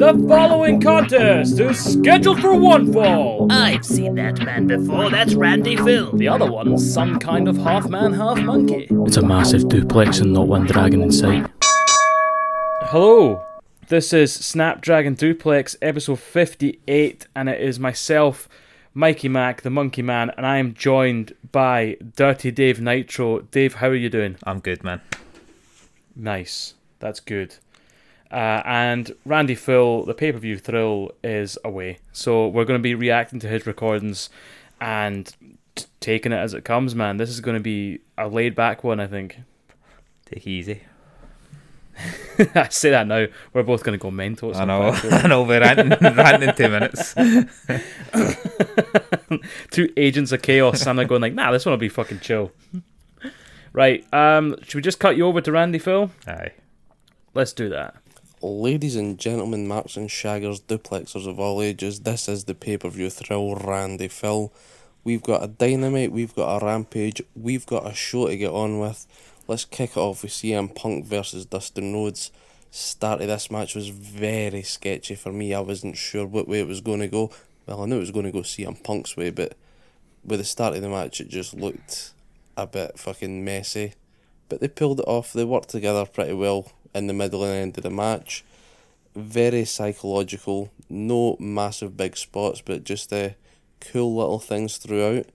The following contest is scheduled for one fall. I've seen that man before. That's Randy Phil. The other one's some kind of half man, half monkey. It's a massive duplex and not one dragon in sight. Hello, this is Snapdragon Duplex episode 58, and it is myself, Mikey Mac, the Monkey Man, and I am joined by Dirty Dave Nitro. Dave, how are you doing? I'm good, man. Nice. That's good. Uh, and Randy Phil, the pay per view thrill is away. So we're going to be reacting to his recordings and t- taking it as it comes, man. This is going to be a laid back one, I think. Take it easy. I say that now. We're both going to go mental. I know. I know. We're ranting, ranting in two minutes. Two agents of chaos. I'm like going like, nah, this one will be fucking chill. right. Um. Should we just cut you over to Randy Phil? Aye. Let's do that. Ladies and gentlemen, marks and shaggers, duplexers of all ages, this is the pay per view thrill, Randy Phil. We've got a dynamite, we've got a rampage, we've got a show to get on with. Let's kick it off with CM Punk versus Dustin Rhodes. Start of this match was very sketchy for me. I wasn't sure what way it was going to go. Well, I knew it was going to go CM Punk's way, but with the start of the match, it just looked a bit fucking messy. But they pulled it off. They worked together pretty well in the middle and end of the match. Very psychological. No massive big spots, but just uh, cool little things throughout.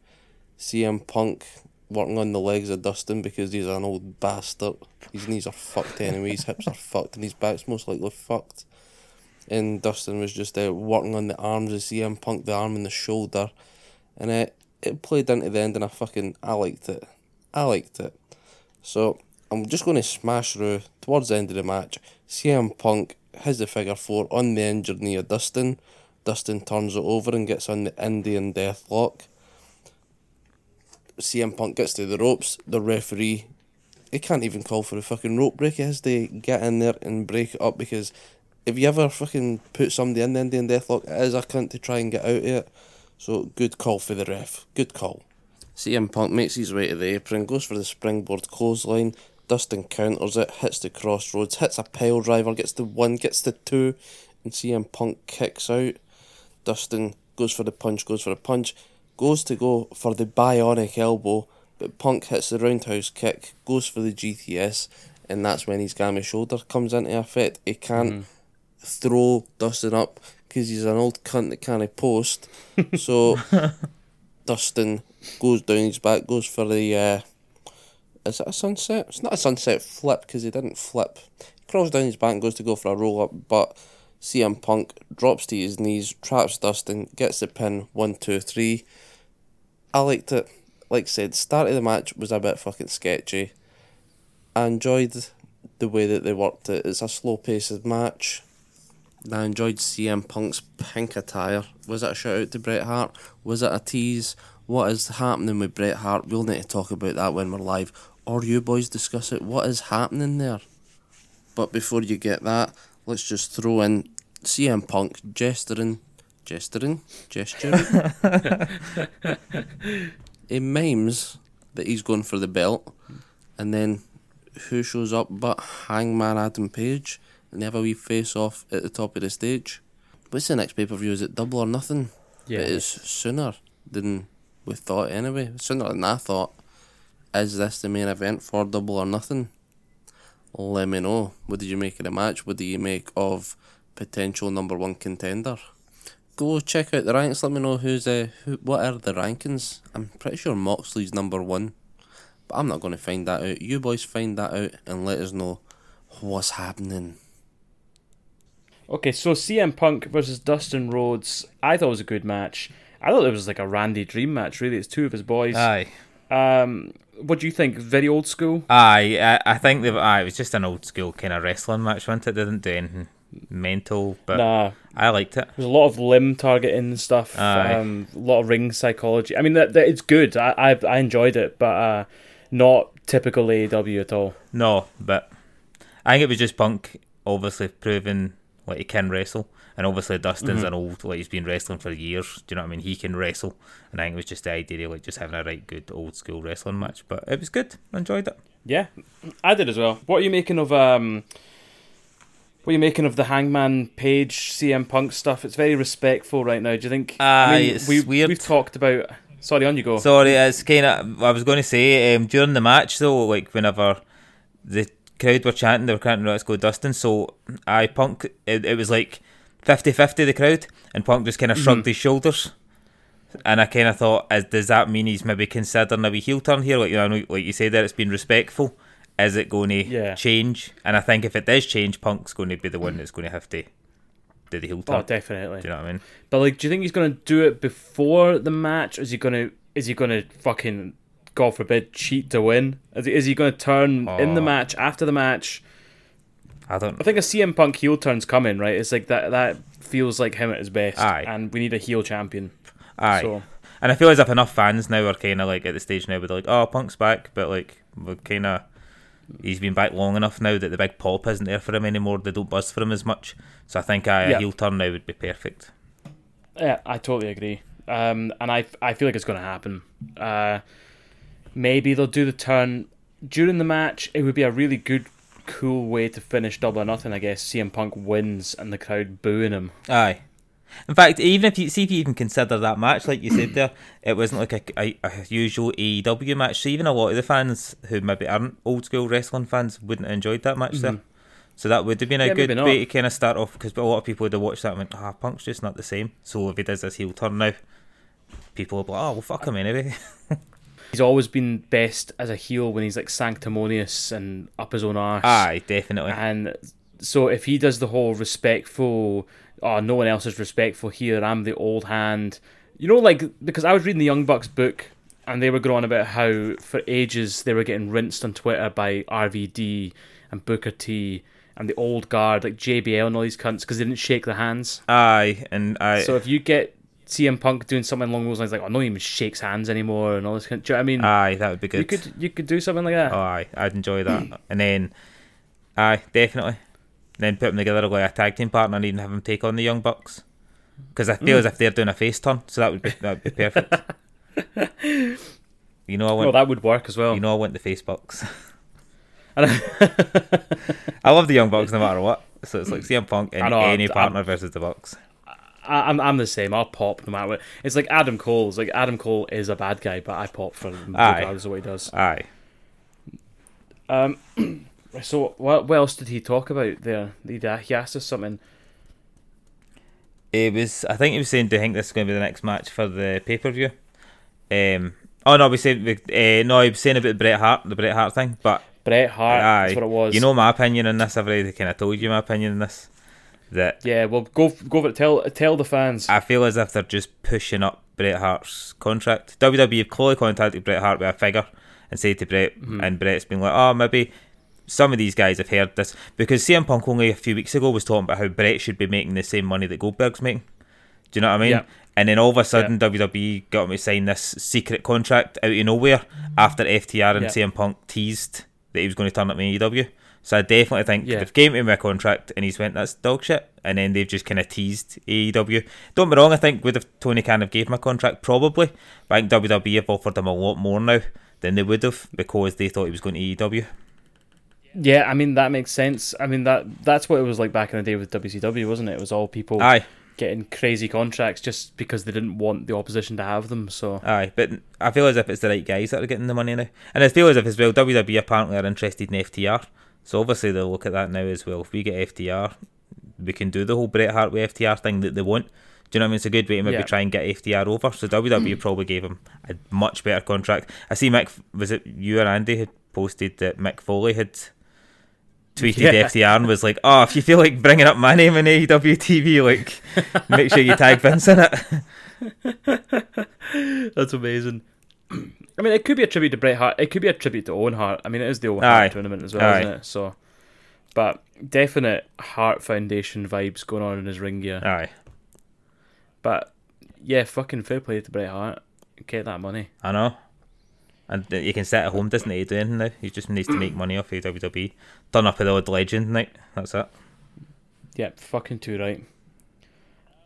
CM Punk working on the legs of Dustin because he's an old bastard. His knees are fucked anyway, his hips are fucked, and his back's most likely fucked. And Dustin was just uh, working on the arms of CM Punk, the arm and the shoulder. And uh, it played into the end, and I fucking, I liked it. I liked it. So, I'm just going to smash through towards the end of the match. CM Punk has the figure four on the injured knee of Dustin. Dustin turns it over and gets on the Indian death lock. CM Punk gets to the ropes. The referee, he can't even call for a fucking rope break. He has to get in there and break it up because if you ever fucking put somebody in the Indian death lock, it is a cunt to try and get out of it. So good call for the ref. Good call. CM Punk makes his way to the apron, goes for the springboard clothesline. Dustin counters it, hits the crossroads, hits a pile driver, gets the one, gets the two, and CM Punk kicks out. Dustin goes for the punch, goes for the punch, goes to go for the bionic elbow, but Punk hits the roundhouse kick, goes for the GTS, and that's when his gammy shoulder comes into effect. He can't throw Dustin up because he's an old cunt that can't post. so Dustin goes down his back, goes for the. Uh, is it a sunset? It's not a sunset flip because he didn't flip. He crawls down his back and goes to go for a roll up, but CM Punk drops to his knees, traps Dustin, gets the pin, one, two, three. I liked it. Like I said, start of the match was a bit fucking sketchy. I enjoyed the way that they worked it. It's a slow paced match. I enjoyed CM Punk's pink attire. Was it a shout out to Bret Hart? Was it a tease? What is happening with Bret Hart? We'll need to talk about that when we're live. Or you boys discuss it. What is happening there? But before you get that, let's just throw in CM Punk gesturing, gesturing, gesturing. he mimes that he's going for the belt, and then who shows up but Hangman Adam Page, and they have a wee face off at the top of the stage. What's the next pay per view? Is it Double or Nothing? Yeah. It is sooner than we thought anyway. Sooner than I thought. Is this the main event for Double or Nothing? Let me know. What did you make of the match? What do you make of potential number one contender? Go check out the ranks. Let me know who's uh, who. What are the rankings? I'm pretty sure Moxley's number one, but I'm not going to find that out. You boys find that out and let us know what's happening. Okay, so CM Punk versus Dustin Rhodes. I thought it was a good match. I thought it was like a Randy Dream match. Really, it's two of his boys. Aye. Um, what do you think? Very old school. Aye. I, I think they've. Aye, it was just an old school kind of wrestling match, wasn't it? Didn't do anything mental, but Nah, I liked it. there's a lot of limb targeting and stuff. Aye. Um, a lot of ring psychology. I mean, that, that it's good. I, I I enjoyed it, but uh, not typical AEW at all. No, but I think it was just Punk obviously proving like he can wrestle, and obviously Dustin's Mm-hmm. an old like he's been wrestling for years. Do you know what I mean? He can wrestle, and I think it was just the idea of like just having a right good old school wrestling match. But it was good. I enjoyed it. Yeah, I did as well. What are you making of um, What are you making of the Hangman Page CM Punk stuff? It's very respectful right now. Do you think? Aye, it's we, weird. We've talked about. Sorry, on you go. Sorry, it's kind of. I was going to say um, during the match though, like whenever the crowd were chanting, they were chanting "Let's go, Dustin." So I Punk. It, it was like 50-50 the crowd, and Punk just kind of shrugged mm-hmm. his shoulders. And I kind of thought, as does that mean he's maybe considering a wee heel turn here? Like you know, like you said there, it's been respectful. Is it going to Yeah. change? And I think if it does change, Punk's going to be the one that's going to have to do the heel oh, turn. oh, definitely. do you know what I mean? But like, do you think he's gonna do it before the match? Or is he gonna? Is he gonna fucking, God forbid, cheat to win? Is he, is he gonna turn in the Oh. match after the match? I don't. I think a CM Punk heel turn's coming, right? It's like that. That feels like him at his best. Aye. And we need a heel champion. Aye. So And I feel as if enough fans now are kind of like at the stage now where they're like, oh, Punk's back, but like we're kind of he's been back long enough now that the big pop isn't there for him anymore. They don't buzz for him as much. So I think uh, Yeah. a heel turn now would be perfect. yeah, I totally agree. Um, and I I feel like it's gonna happen. Uh, maybe they'll do the turn during the match. It would be a really good, cool way to finish double or nothing. I guess CM Punk wins and the crowd booing him. Aye. In fact, even if you see if you even consider that match, like you said there, it wasn't like a, a, a usual AEW match. So even a lot of the fans who maybe aren't old school wrestling fans wouldn't have enjoyed that match there. So that would have been a Mm-hmm. Yeah, good way to kind of start off because a lot of people would have watched that and went, ah, Punk's just not the same. So if he does this heel turn now, people will be like, oh, well, fuck him anyway. He's always been best as a heel when he's like sanctimonious and up his own arse. Aye, definitely. And so if he does the whole respectful, oh, no one else is respectful here, I'm the old hand. You know, like, because I was reading the Young Bucks book and they were going on about how for ages they were getting rinsed on Twitter by RVD and Booker T and the old guard, like JBL and all these cunts, because they didn't shake their hands. Aye, and I. So if you get CM Punk doing something along those lines, like, oh, no one even shakes hands anymore and all this kind do you know what I mean? aye, that would be good. you could you could do something like that. Oh, aye, I'd enjoy that. and then, aye, definitely. Then put them together like a tag team partner and even have them take on the Young Bucks. Because I Mm. feel as if they're doing a face turn, so that would be that would be perfect. you know I want well, that would work as well. you know I want the face bucks. And I love the Young Bucks no matter what. So it's like CM Punk and know, any I'm- partner versus the Bucks. I, I'm I'm the same. I'll pop no matter what. It's like Adam Cole. It's like Adam Cole is a bad guy, but I pop for him Aye. regardless of what he does. Aye. Um, so what what else did he talk about there? He, he asked us something. It was. I think he was saying, "Do you think this is going to be the next match for the pay per view?" Um. Oh no, we said. Uh, no, he was saying about Bret Hart, the Bret Hart thing. But Bret Hart. aye, That's what it was. You know my opinion on this. I've already kind of told you my opinion on this. That Yeah. Well, go go it. Tell tell the fans. I feel as if they're just pushing up Bret Hart's contract. WWE have clearly contacted Bret Hart with a figure and said to Bret, Mm-hmm. and Bret's been like, "Oh, maybe." Some of these guys have heard this because CM Punk only a few weeks ago was talking about how Bret should be making the same money that Goldberg's making. Do you know what I mean? Yeah. And then all of a sudden, WWE got me to sign this secret contract out of nowhere after FTR and Yeah. CM Punk teased that he was going to turn up in AEW. So I definitely think Yeah. they've came to him with a contract and he's went, that's dog shit. And then they've just kind of teased AEW. Don't be wrong, I think would have Tony Khan have gave him a contract probably, but I think WWE have offered him a lot more now than they would have because they thought he was going to AEW. Yeah, I mean that makes sense. I mean that that's what it was like back in the day with WCW, wasn't it? It was all people Aye, getting crazy contracts just because they didn't want the opposition to have them. So aye, but I feel as if it's the right guys that are getting the money now, and I feel as if as well WWE apparently are interested in FTR, so obviously they'll look at that now as well. If we get FTR, we can do the whole Bret Hart with FTR thing that they want. Do you know what I mean? It's a good way to maybe Yeah. try and get FTR over. So WWE mm. probably gave him a much better contract. I see Mick was it you or Andy had posted that Mick Foley had tweeted Yeah. FTR and was like, "Oh, if you feel like bringing up my name in AEW TV, like make sure you tag Vince in it." That's amazing. I mean, it could be a tribute to Bret Hart. It could be a tribute to Owen Hart. I mean, it is the Owen Aye. Hart tournament as well, Aye. isn't it? So, but definite Hart Foundation vibes going on in his ring gear. Aye, But yeah, fucking fair play to Bret Hart. Get that money. I know. And you can sit at home, doesn't he? Do anything now. He just needs to make money off of WWE. Turn up with the old legend night. That's it. Yep, fucking too right.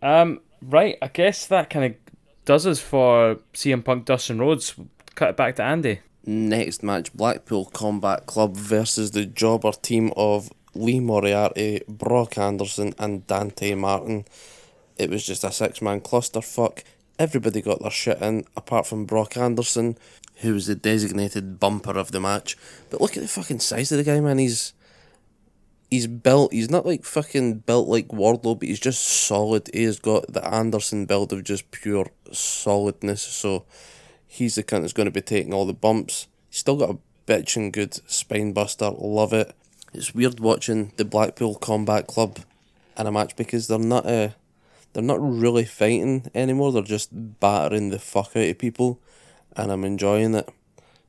Um, right. I guess that kind of does us for CM Punk, Dustin Rhodes. Cut it back to Andy. Next match Blackpool Combat Club versus the jobber team of Lee Moriarty, Brock Anderson, and Dante Martin. It was just a six man clusterfuck. Everybody got their shit in, apart from Brock Anderson, who was the designated bumper of the match. But look at the fucking size of the guy, man. He's he's built. He's not like fucking built like Wardlow, but he's just solid. He has got the Anderson build of just pure solidness. So he's the kind that's going to be taking all the bumps. He's still got a bitching good spine buster. Love it. It's weird watching the Blackpool Combat Club in a match because they're not uh, they're not really fighting anymore. They're just battering the fuck out of people, and I'm enjoying it.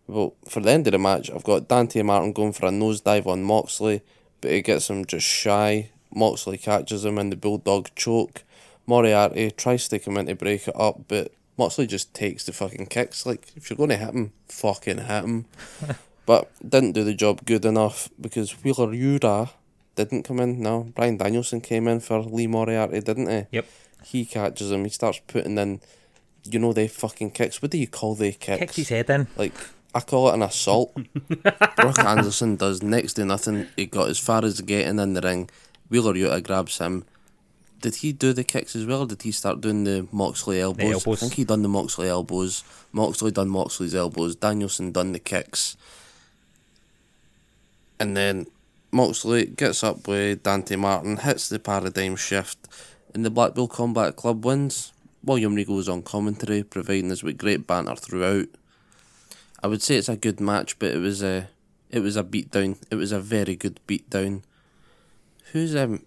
Well, for the end of the match, I've got Dante Martin going for a nosedive on Moxley, but he gets him just shy. Moxley catches him in the bulldog choke. Moriarty tries to come in to break it up, but Moxley just takes the fucking kicks. Like, if you're going to hit him, fucking hit him. but didn't do the job good enough because Wheeler Yuta didn't come in. No, Bryan Danielson came in for Lee Moriarty, didn't he? Yep. He catches him. He starts putting in, you know, they fucking kicks. What do you call they kicks? Kicked his head in. Like I call it an assault. Brock Anderson does next to nothing. He got as far as getting in the ring. Wheeler Yuta grabs him. Did he do the kicks as well? Or did he start doing the Moxley elbows? elbows. I think he done the Moxley elbows. Moxley done Moxley's elbows. Danielson done the kicks. And then Moxley gets up with Dante Martin, hits the paradigm shift, and the Blackpool Combat Club wins. William Regal was on commentary, providing us with great banter throughout. I would say it's a good match, but it was a it was a beatdown. It was a very good beatdown. Who's um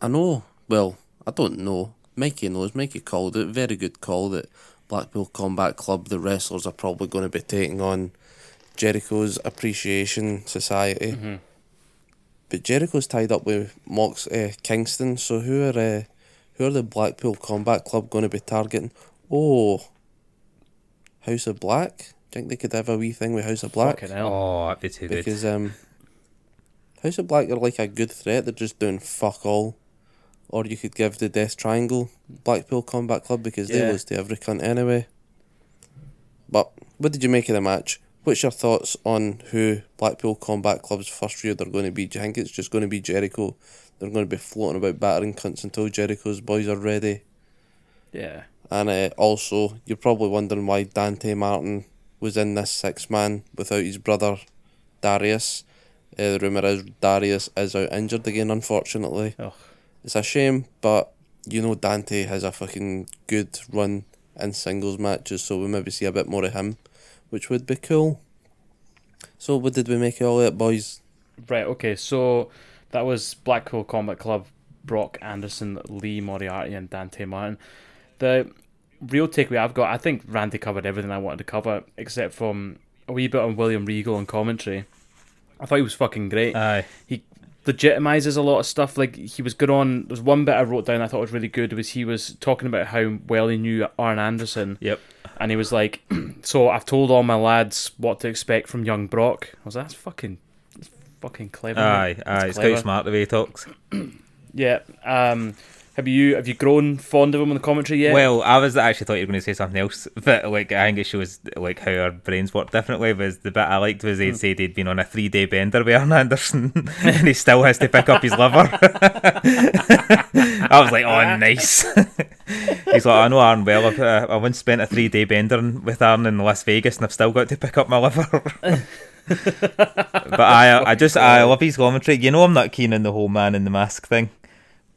I know well, I don't know. Mikey knows, Mikey called it, very good call that Blackpool Combat Club, the wrestlers are probably going to be taking on Jericho's Appreciation Society. But Jericho's tied up with Mox uh, Kingston, so who are uh, who are the Blackpool Combat Club going to be targeting? Oh, House of Black. Think they could have a wee thing with House of Black Fucking hell. Oh, that'd be too good. because um, House of Black are like a good threat. They're just doing fuck all. Or you could give the Death Triangle Blackpool Combat Club because they Yeah. lose to every cunt anyway. But what did you make of the match? What's your thoughts on who Blackpool Combat Club's first year they're going to be? Do you think it's just going to be Jericho? They're going to be floating about battering cunts until Jericho's boys are ready. Yeah. And uh, also, you're probably wondering why Dante Martin was in this six man without his brother Darius. Uh, the rumour is Darius is out injured again, unfortunately. It's a shame, but you know Dante has a fucking good run in singles matches, so we maybe see a bit more of him, which would be cool. So, what did we make of all that, boys? Right, okay, so that was Blackpool Combat Club, Brock Anderson, Lee Moriarty, and Dante Martin. The real takeaway I've got, I think Randy covered everything I wanted to cover, except from a wee bit on William Regal on commentary. I thought he was fucking great. Aye. he legitimizes a lot of stuff. Like he was good on. There's one bit I wrote down I thought was really good. Was he was talking about how well he knew Arn Anderson. Yep. And he was like, "So I've told all my lads what to expect from young Brock." I was like, "That's fucking, that's fucking clever." Aye, That's aye. It's clever. quite smart the way he talks. Yeah. Um. Have you have you grown fond of him in the commentary yet? Well, I was I actually thought you were going to say something else, but like I think it shows like how our brains work differently. Was the bit I liked was they'd said he'd been on a three day bender with Arn Anderson, and he still has to pick up his liver. I was like, oh, nice. He's like, I know Arn well. I've, uh, I once spent a three day bender with Arn in Las Vegas, and I've still got to pick up my liver. but I, I just, I love his commentary. You know, I'm not keen on the whole man in the mask thing,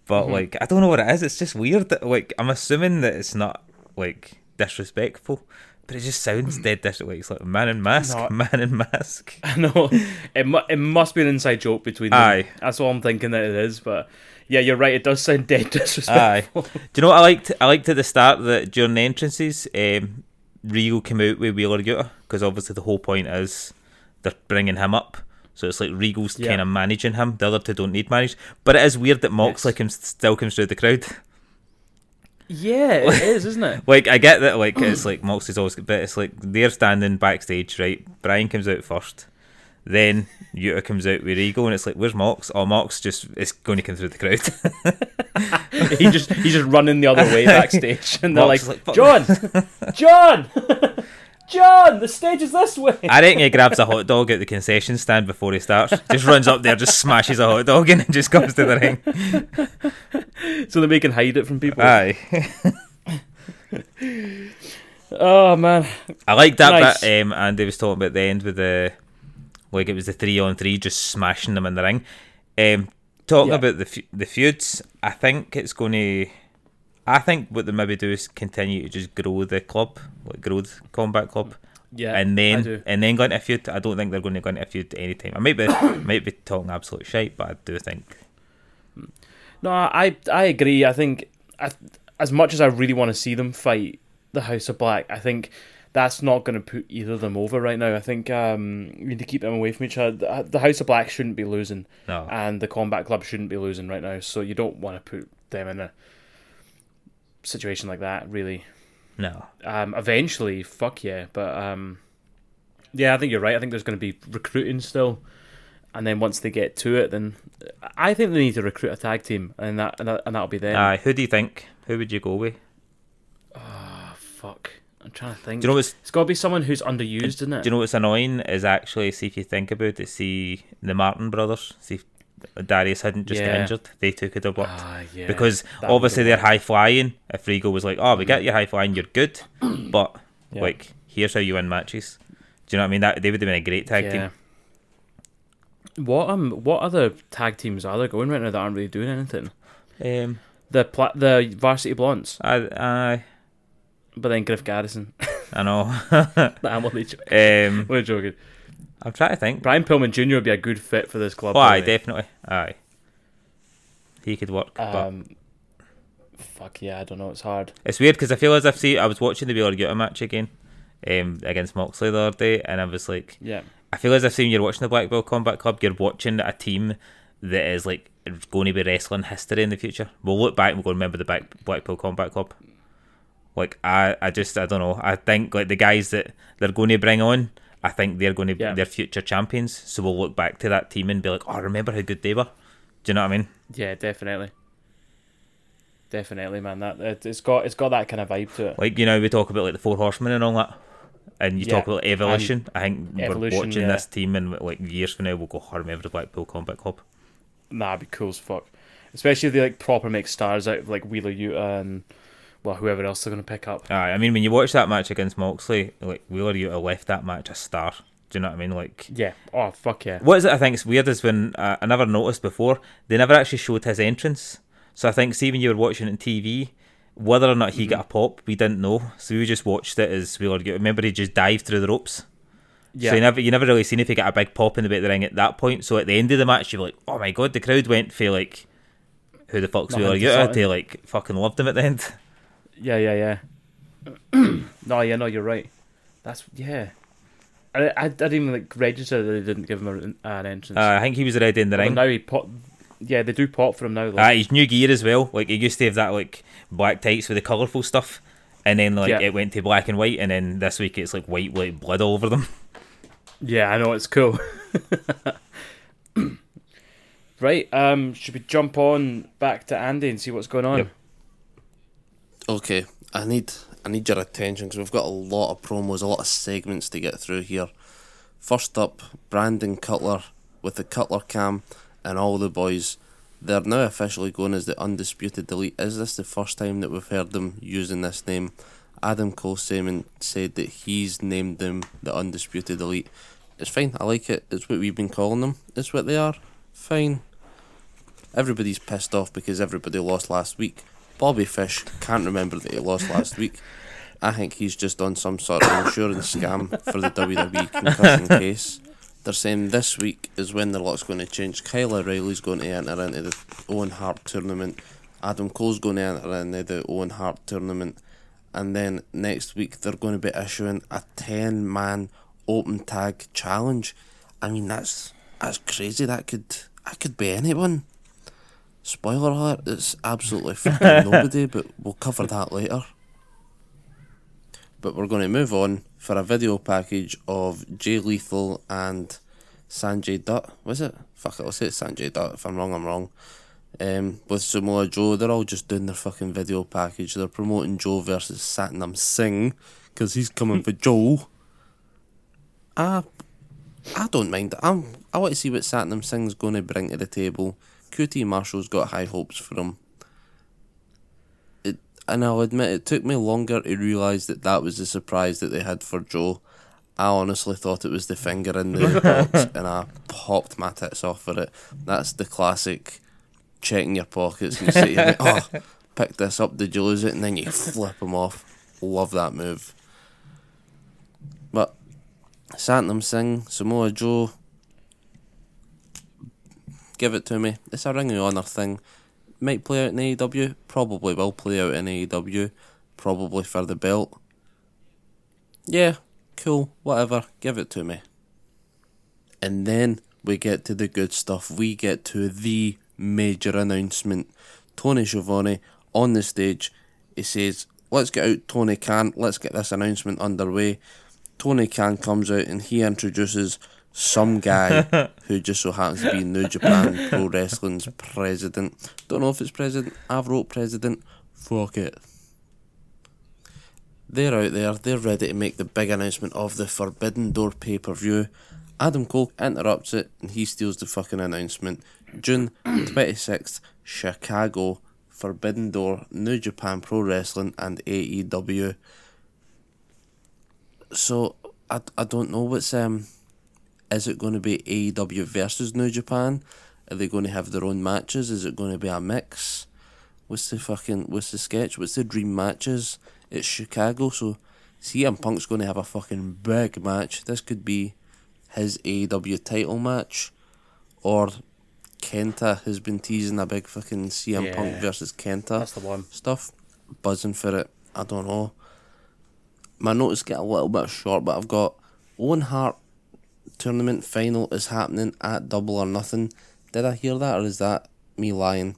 but Mm-hmm. like, I don't know what it is. It's just weird. That, like, I'm assuming that it's not like disrespectful, but it just sounds dead disrespectful. It's like man in mask, No. man in mask. I know it. Mu- it must be an inside joke between them. Aye. That's all I'm thinking that it is. But yeah, you're right. It does sound dead disrespectful. Aye. Do you know what I liked? I liked at the start that during the entrances, um, Rio came out with Wheeler Yuta because obviously the whole point is they're bringing him up. So it's like Regal's Yeah. kind of managing him. The other two don't need managed. But it is weird that Moxley Yes. comes, still comes through the crowd. yeah, it is, isn't it? Like I get that, like it's like Moxley's always, but it's like they're standing backstage, right? Brian comes out first, then Yuta comes out with Regal, and it's like, where's Mox? Oh, Mox just is going to come through the crowd. he just he's just running the other way backstage, and they're like, like, John, John. John, the stage is this way. I reckon he grabs a hot dog at the concession stand before he starts. Just runs up there, just smashes a hot dog in and just comes to the ring. so that we can hide it from people. Aye. oh man, I like that Nice. bit um, Andy was talking about the end with the like it was the three on three just smashing them in the ring. Um, talking Yeah. about the fe- the feuds, I think it's going to. I think what they maybe do is continue to just grow the club, like grow the combat club, yeah, and then and then go into a feud. I don't think they're going to go into a feud anytime. I might be might be talking absolute shite, but I do think No, I I agree. I think I, as much as I really want to see them fight the House of Black, I think that's not going to put either of them over right now. I think um, we need to keep them away from each other. The- The House of Black shouldn't be losing, no. and the Combat Club shouldn't be losing right now. So you don't want to put them in a situation like that, really. No, Um, eventually, fuck yeah, but um, yeah, I think you're right. I think there's going to be recruiting still, and then once they get to it, then I think they need to recruit a tag team, and that and, that, and that'll be them. Aye, who do you think? Who would you go with? Oh, fuck, I'm trying to think. Do you know what's it's got to be someone who's underused, isn't it? Do you know what's annoying is actually see if you think about it, see the Martin brothers, see if Darius hadn't just got injured, they took it up Ah, yeah, because that obviously they're high flying. If Regal was like, "Oh, we get you high flying, you're good," but Yeah. like, here's how you win matches. Do you know what I mean? That they would have been a great tag yeah. team. What um what other tag teams are there going right now that aren't really doing anything? Um, The pla- the Varsity Blondes, I, I, but then Griff Garrison. I know. I'm only joking. um, We're joking. I'm trying to think. Brian Pillman Jr. would be a good fit for this club. Oh, aye, definitely. Aye, he could work, but Um, fuck yeah, I don't know. It's hard. It's weird because I feel as if see I was watching the Wheeler match again, um, against Moxley the other day, and I was like, Yeah, I feel as if seeing you're watching the Black Belt Combat Club, you're watching a team that is like going to be wrestling history in the future. We'll look back and we'll go remember the Black Blackpool Combat Club. Like I, I just I don't know. I think like the guys that they're going to bring on, I think they're going to Yeah. be their future champions. So we'll look back to that team and be like, oh, remember how good they were. Do you know what I mean? yeah, definitely, definitely, man. That it, it's got it's got that kind of vibe to it. Like you know, we talk about like the Four Horsemen and all that, and you Yeah. talk about evolution. I think Evolution, we're watching yeah. this team in like years from now. We'll go, oh, I remember the Blackpool Combat Club. Nah, it'd be cool as fuck. Especially if they like proper make stars out of like Wheeler Yuta and well whoever else they're gonna pick up. Aye, I mean, when you watch that match against Moxley, like Wheeler Yuta left that match a star. Do you know what I mean? Like, Yeah. Oh fuck yeah. what is it? I think is weird is when uh, I never noticed before they never actually showed his entrance. So I think, see, when you were watching it on TV, whether or not he got a pop, we didn't know. So we just watched it as Wheeler. Remember, he just dived through the ropes. Yeah. So you never you never really seen if he got a big pop in the bit of the ring at that point. So at the end of the match, you're like, oh my god, the crowd went for like, who the fuck's Wheeler to Yuta something. like fucking loved him at the end. Yeah, yeah, yeah. no, yeah, no, you're right. That's yeah. I, I, I didn't even like register that they didn't give him a, an entrance. Uh, I think he was already in the But ring. now he pop. Yeah, they do pop for him now. Though. Uh, he's new gear as well. Like he used to have that like black tights with the colourful stuff, and then like Yeah. it went to black and white, and then this week it's like white with like, blood all over them. Yeah, I know it's cool. right. Um, should we jump on back to Andy and see what's going on? Yep. Okay, I need I need your attention because we've got a lot of promos, a lot of segments to get through here. First up, Brandon Cutler with the Cutler Cam and all the boys. They're now officially going as the Undisputed Elite. Is this the first time that we've heard them using this name? Adam Cole Simon said that he's named them the Undisputed Elite. It's fine, I like it. It's what we've been calling them. It's what they are. Fine. Everybody's pissed off because everybody lost last week. Bobby Fish can't remember that he lost last week. I think he's just on some sort of insurance scam for the WWE concussion case. They're saying this week is when the lot's going to change. Kyle O'Reilly's going to enter into the Owen Hart tournament. Adam Cole's going to enter into the Owen Hart tournament. And then next week they're going to be issuing a 10 man open tag challenge. I mean, that's that's crazy. That could that could be anyone. Spoiler alert, it's absolutely fucking nobody, but we'll cover that later. But we're going to move on for a video package of Jay Lethal and Sanjay Dutt. Was it? Fuck it, I'll say it's Sanjay Dutt. If I'm wrong, I'm wrong. Um, with Samoa Joe, they're all just doing their fucking video package. They're promoting Joe versus Satnam Singh because he's coming for Joe. I, I don't mind. I'm, I want to see what Satnam Singh's going to bring to the table. QT Marshall's got high hopes for him. It, and I'll admit, it took me longer to realise that that was the surprise that they had for Joe. I honestly thought it was the finger in the box, and I popped my tits off for it. That's the classic checking your pockets and say, "Oh, pick this up. Did you lose it?" And then you flip them off. Love that move. But Satnam Singh, Samoa Joe, give it to me. It's a Ring of Honor thing. Might play out in AEW. Probably will play out in AEW. Probably for the belt. Yeah, cool, whatever. Give it to me. And then we get to the good stuff. We get to the major announcement. Tony Schiavone on the stage. He says, Let's get out Tony Khan. Let's get this announcement underway. Tony Khan comes out and he introduces some guy who just so happens to be New Japan Pro Wrestling's president. Don't know if it's president. I've wrote president. Fuck it. They're out there. They're ready to make the big announcement of the Forbidden Door pay per view. Adam Cole interrupts it and he steals the fucking announcement. June 26th, Chicago, Forbidden Door, New Japan Pro Wrestling, and AEW. So, I, I don't know what's. um. Is it going to be AEW versus New Japan? Are they going to have their own matches? Is it going to be a mix? What's the fucking. What's the sketch? What's the dream matches? It's Chicago, so CM Punk's going to have a fucking big match. This could be his AEW title match, or Kenta has been teasing a big fucking CM Punk versus Kenta That's the one. stuff. Buzzing for it. I don't know. My notes get a little bit short, but I've got Owen Hart tournament final is happening at Double or Nothing. Did I hear that, or is that me lying?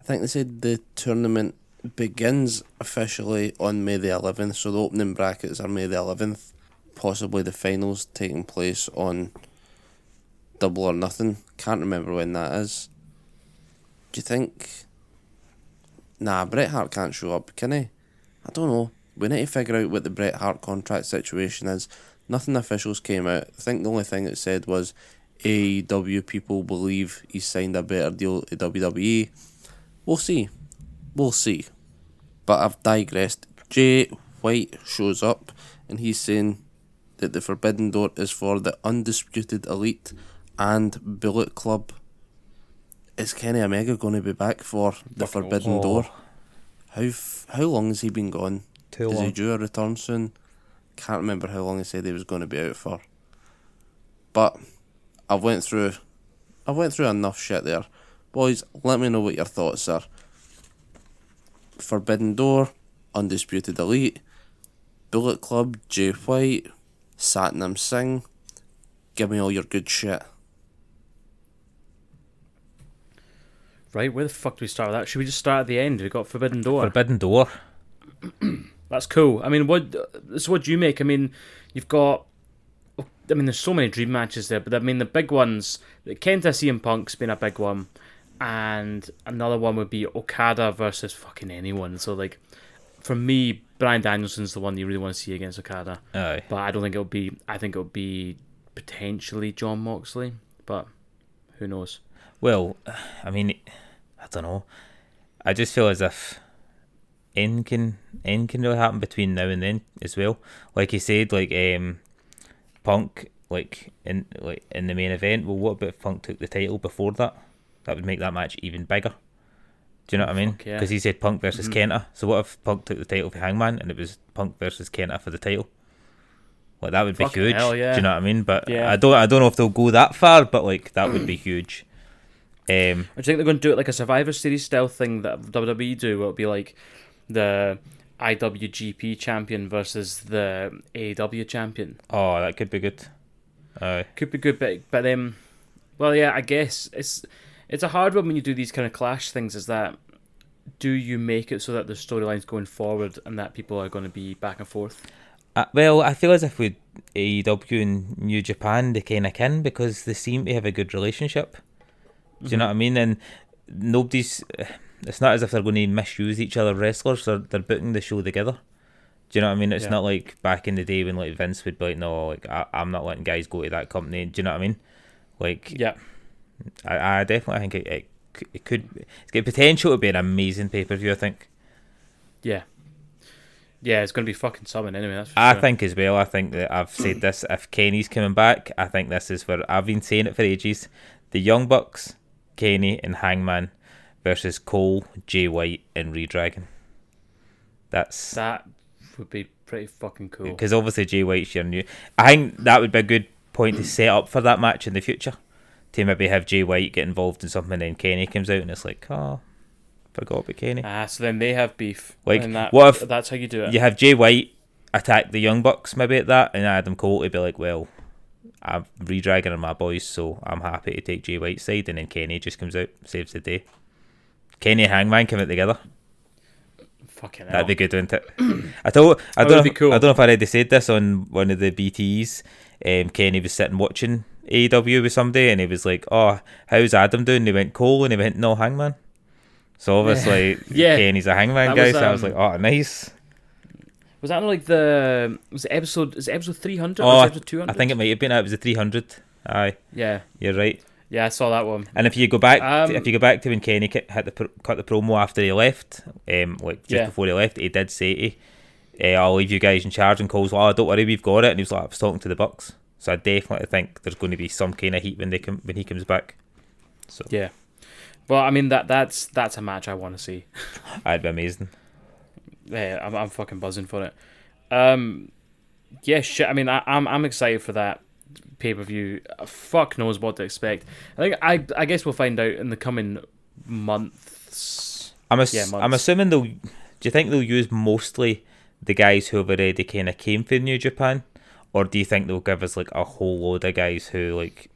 I think they said the tournament begins officially on May the 11th, so the opening brackets are May the 11th. Possibly the finals taking place on Double or Nothing. Can't remember when that is. Do you think? Nah, Bret Hart can't show up, can he? I don't know. We need to figure out what the Bret Hart contract situation is. Nothing officials came out. I think the only thing it said was AEW people believe he signed a better deal to WWE. We'll see. We'll see. But I've digressed. Jay White shows up and he's saying that the Forbidden Door is for the Undisputed Elite and Bullet Club. Is Kenny Omega going to be back for the Fucking Forbidden oh. Door? How f- how long has he been gone? Too Is he due a return soon? Can't remember how long he said he was going to be out for. But I went through, I went through enough shit there, boys. Let me know what your thoughts are. Forbidden Door, Undisputed Elite, Bullet Club, Jay White, Satnam Singh. Give me all your good shit. Right, where the fuck do we start with that? Should we just start at the end? We got Forbidden Door. Forbidden Door. That's cool. I mean, what? So what do you make? I mean, you've got. I mean, there's so many dream matches there, but I mean, the big ones. the Kenta CM Punk's been a big one, and another one would be Okada versus fucking anyone. So like, for me, Bryan Danielson's the one you really want to see against Okada, Aye. but I don't think it'll be. I think it'll be potentially Jon Moxley, but who knows? Well, I mean, I don't know. I just feel as if end can end can really happen between now and then as well. Like you said, like um, Punk, like in like in the main event. Well, what about if Punk took the title before that? That would make that match even bigger. Do you know what I mean? Fuck yeah. Because he said Punk versus Kenta. So what if Punk took the title for Hangman and it was Punk versus Kenta for the title? Like that would be Fucking huge. hell, yeah. Do you know what I mean? But Yeah. I don't. I don't know if they'll go that far. But like that would be huge. Um, I think they're going to do it like a Survivor Series style thing that WWE do, where it'll be like the IWGP champion versus the AEW champion. Oh, that could be good. Aye. Could be good, but but um, well, yeah, I guess it's it's a hard one when you do these kind of clash things. Is that do you make it so that the storylines going forward and that people are going to be back and forth? Uh, well, I feel as if with AEW and New Japan, they kind of can because they seem to have a good relationship. Do you know what I mean? And nobody's. It's not as if they're going to misuse each other wrestlers. They're they're booking the show together. Do you know what I mean? It's Yeah. not like back in the day when like Vince would be like, no, like I, I'm not letting guys go to that company. Do you know what I mean? Like, Yeah. I, I definitely think it, it, it could. It's got potential to be an amazing pay per view. I think. Yeah. Yeah, it's going to be fucking something anyway. That's for I sure. think as well. I think that I've said this. If Kenny's coming back, I think this is where I've been saying it for ages. The Young Bucks, Kenny and Hangman versus Cole, Jay White, and Redragon. That's that would be pretty fucking cool. because obviously Jay White's your new. I think that would be a good point to set up for that match in the future. To maybe have Jay White get involved in something, and then Kenny comes out, and it's like, oh, forgot about Kenny. Ah, so then they have beef. Like, and that, what if that's how you do it? You have Jay White attack the Young Bucks maybe at that, and Adam Cole to be like, well, I'm redragging on my boys, so I'm happy to take Jay White's side, and then Kenny just comes out, saves the day. Kenny and Hangman come out together. Fucking. That'd be good, wouldn't it? I told I don't know, cool. I don't know if I already said this on one of the BTs. Um, Kenny was sitting watching AEW with somebody, and he was like, "Oh, how's Adam doing?" And he went Cole, and he went no Hangman. So obviously, Yeah. Kenny's a Hangman That guy. was, so I was um, like, "Oh, nice." Was that like the was it episode? Is it episode three hundred? Oh, episode two hundred? I think it might have been. It was a three hundred. Aye, Yeah, you're right. Yeah, I saw that one. And if you go back, Um, if you go back to when Kenny hit the cut the promo after he left, um, like just Yeah. before he left, he did say to, uh, "I'll leave you guys in charge." And Cole's like, "Oh, don't worry, we've got it." And he was like, "I was talking to the Bucks." So I definitely think there's going to be some kind of heat when they come when he comes back. So Yeah. Well, I mean that that's that's a match I want to see. that'd be amazing. Yeah, I'm I'm fucking buzzing for it. Um, yeah, shit. I mean, I, I'm I'm excited for that pay per view. Uh, fuck knows what to expect. I think I I guess we'll find out in the coming months. I'm ass- Yeah, I'm assuming they'll. Do you think they'll use mostly the guys who have already kind of came for New Japan, or do you think they'll give us like a whole load of guys who like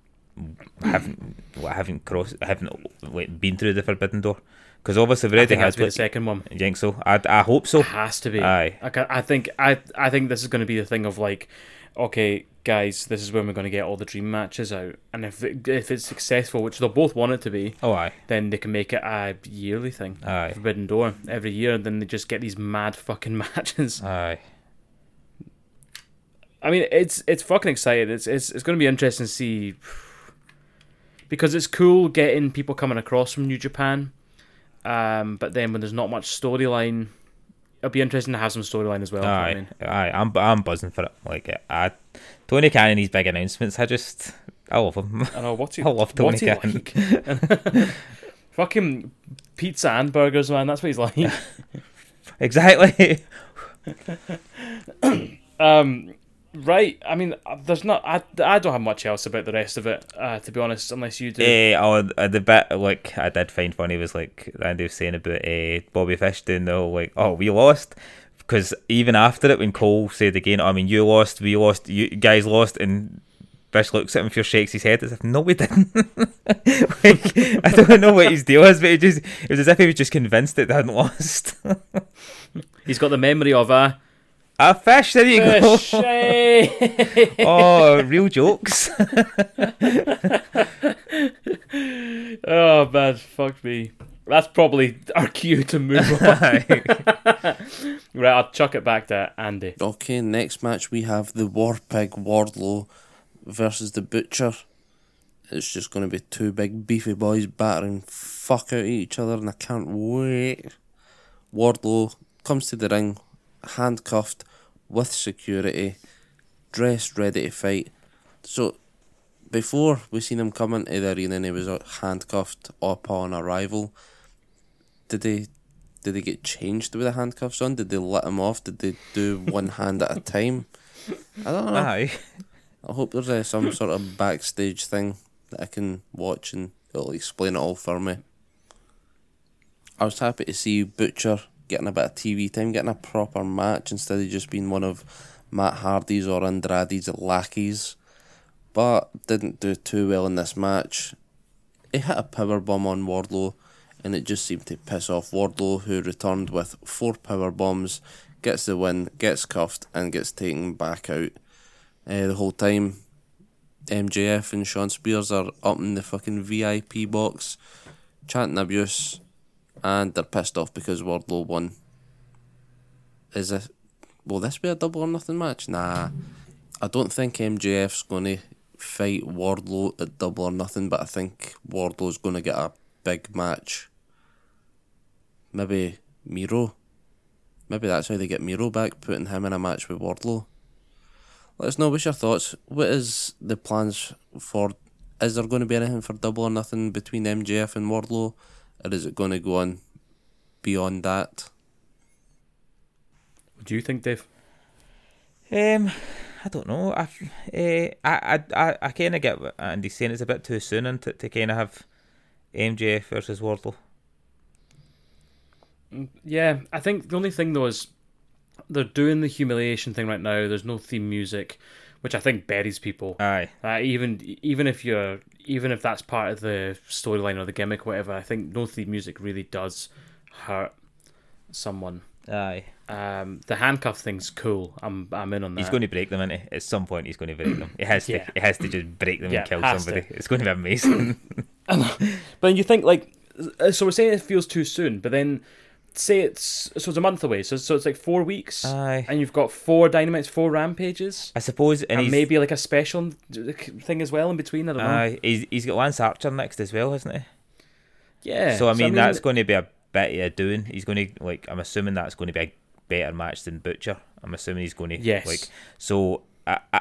haven't what, haven't crossed haven't like been through the Forbidden Door? Because obviously we've already had be the second one. you think so? I, I hope so. It Has to be. Aye. I, I think I I think this is going to be the thing of like, okay, guys, this is when we're going to get all the dream matches out, and if it, if it's successful, which they'll both want it to be, Oh aye, then they can make it a yearly thing. aye, Forbidden Door every year, and then they just get these mad fucking matches. aye. I mean, it's it's fucking exciting. It's it's it's going to be interesting to see because it's cool getting people coming across from New Japan. Um, but then when there's not much storyline, it'll be interesting to have some storyline as well. you I Aye, mean? aye, I'm I'm buzzing for it. Like I, Tony Khan and his big announcements. I just I love him. I know what's he. I love Tony what's he Khan. like? Fucking pizza and burgers, man. That's what he's like. exactly. um, right. I mean, uh, there's not. I, I don't have much else about the rest of it, uh, to be honest, unless you do. Eh, oh, uh, the bit like I did find funny was like Randy was saying about uh, Bobby Fish doing the whole like, oh, we lost. Because even after it, when Cole said again, I mean, you lost, we lost, you guys lost, and Fish looks at him, for shakes his head as if, no, we didn't. like, I don't know what his deal is, but it just it was as if he was just convinced that they hadn't lost. He's got the memory of a Ah, Fish, there you go. fish. eh? oh, real jokes. oh man, fuck me. That's probably our cue to move on. right, I'll chuck it back to Andy. Okay, next match we have the War Pig Wardlow versus the Butcher. It's just going to be two big beefy boys battering fuck out of each other, and I can't wait. Wardlow comes to the ring, handcuffed with security, dressed ready to fight. So, before we seen him come into the arena and he was uh, handcuffed upon arrival, did they did they get changed with the handcuffs on? Did they let him off? Did they do one hand at a time? I don't know. Aye. I hope there's uh, some sort of backstage thing that I can watch and it'll explain it all for me. I was happy to see Butcher getting a bit of TV time, getting a proper match instead of just being one of Matt Hardy's or Andrade's lackeys. But didn't do too well in this match. He hit a power bomb on Wardlow, and it just seemed to piss off Wardlow, who returned with four power bombs, gets the win, gets cuffed, and gets taken back out. Uh, the whole time, MJF and Shawn Spears are up in the fucking VIP box, chanting abuse, and they're pissed off because Wardlow won. Is this will this be a double or nothing match? Nah, I don't think MJF's going to fight Wardlow at double or nothing, but I think Wardlow's going to get a big match. Maybe Miro. Maybe that's how they get Miro back, putting him in a match with Wardlow. Let us know what's your thoughts. What is the plans for? Is there going to be anything for double or nothing between MJF and Wardlow, or is it going to go on beyond that? What do you think, Dave? Um, I don't know. I, uh, I, I, I kind of get what Andy's saying. It's a bit too soon and to, to kind of have MJF versus Wardlow. Yeah, I think the only thing though is they're doing the humiliation thing right now. There's no theme music, which I think buries people. Aye, Uh, even even if you're even if that's part of the storyline or the gimmick, whatever, I think no theme music really does hurt someone. aye. Um, the handcuff thing's cool. I'm I'm in on that. He's going to break them into at some point. He's going to break them. It has to. Yeah. He has to just break them Yeah, and kill somebody. to. It's going to be amazing. But you think like, uh, so we're saying it feels too soon, but then say it's so it's a month away, so so it's like four weeks, Aye. and you've got four dynamites, four rampages, I suppose, and, and, maybe like a special thing as well in between. I don't know. he's, he's got Lance Archer next as well, hasn't he? Yeah. So I mean, that's going to be a bit of doing. He's going to like. I'm assuming that's going to be a better match than Butcher. I'm assuming he's going to Yes. like. So I, I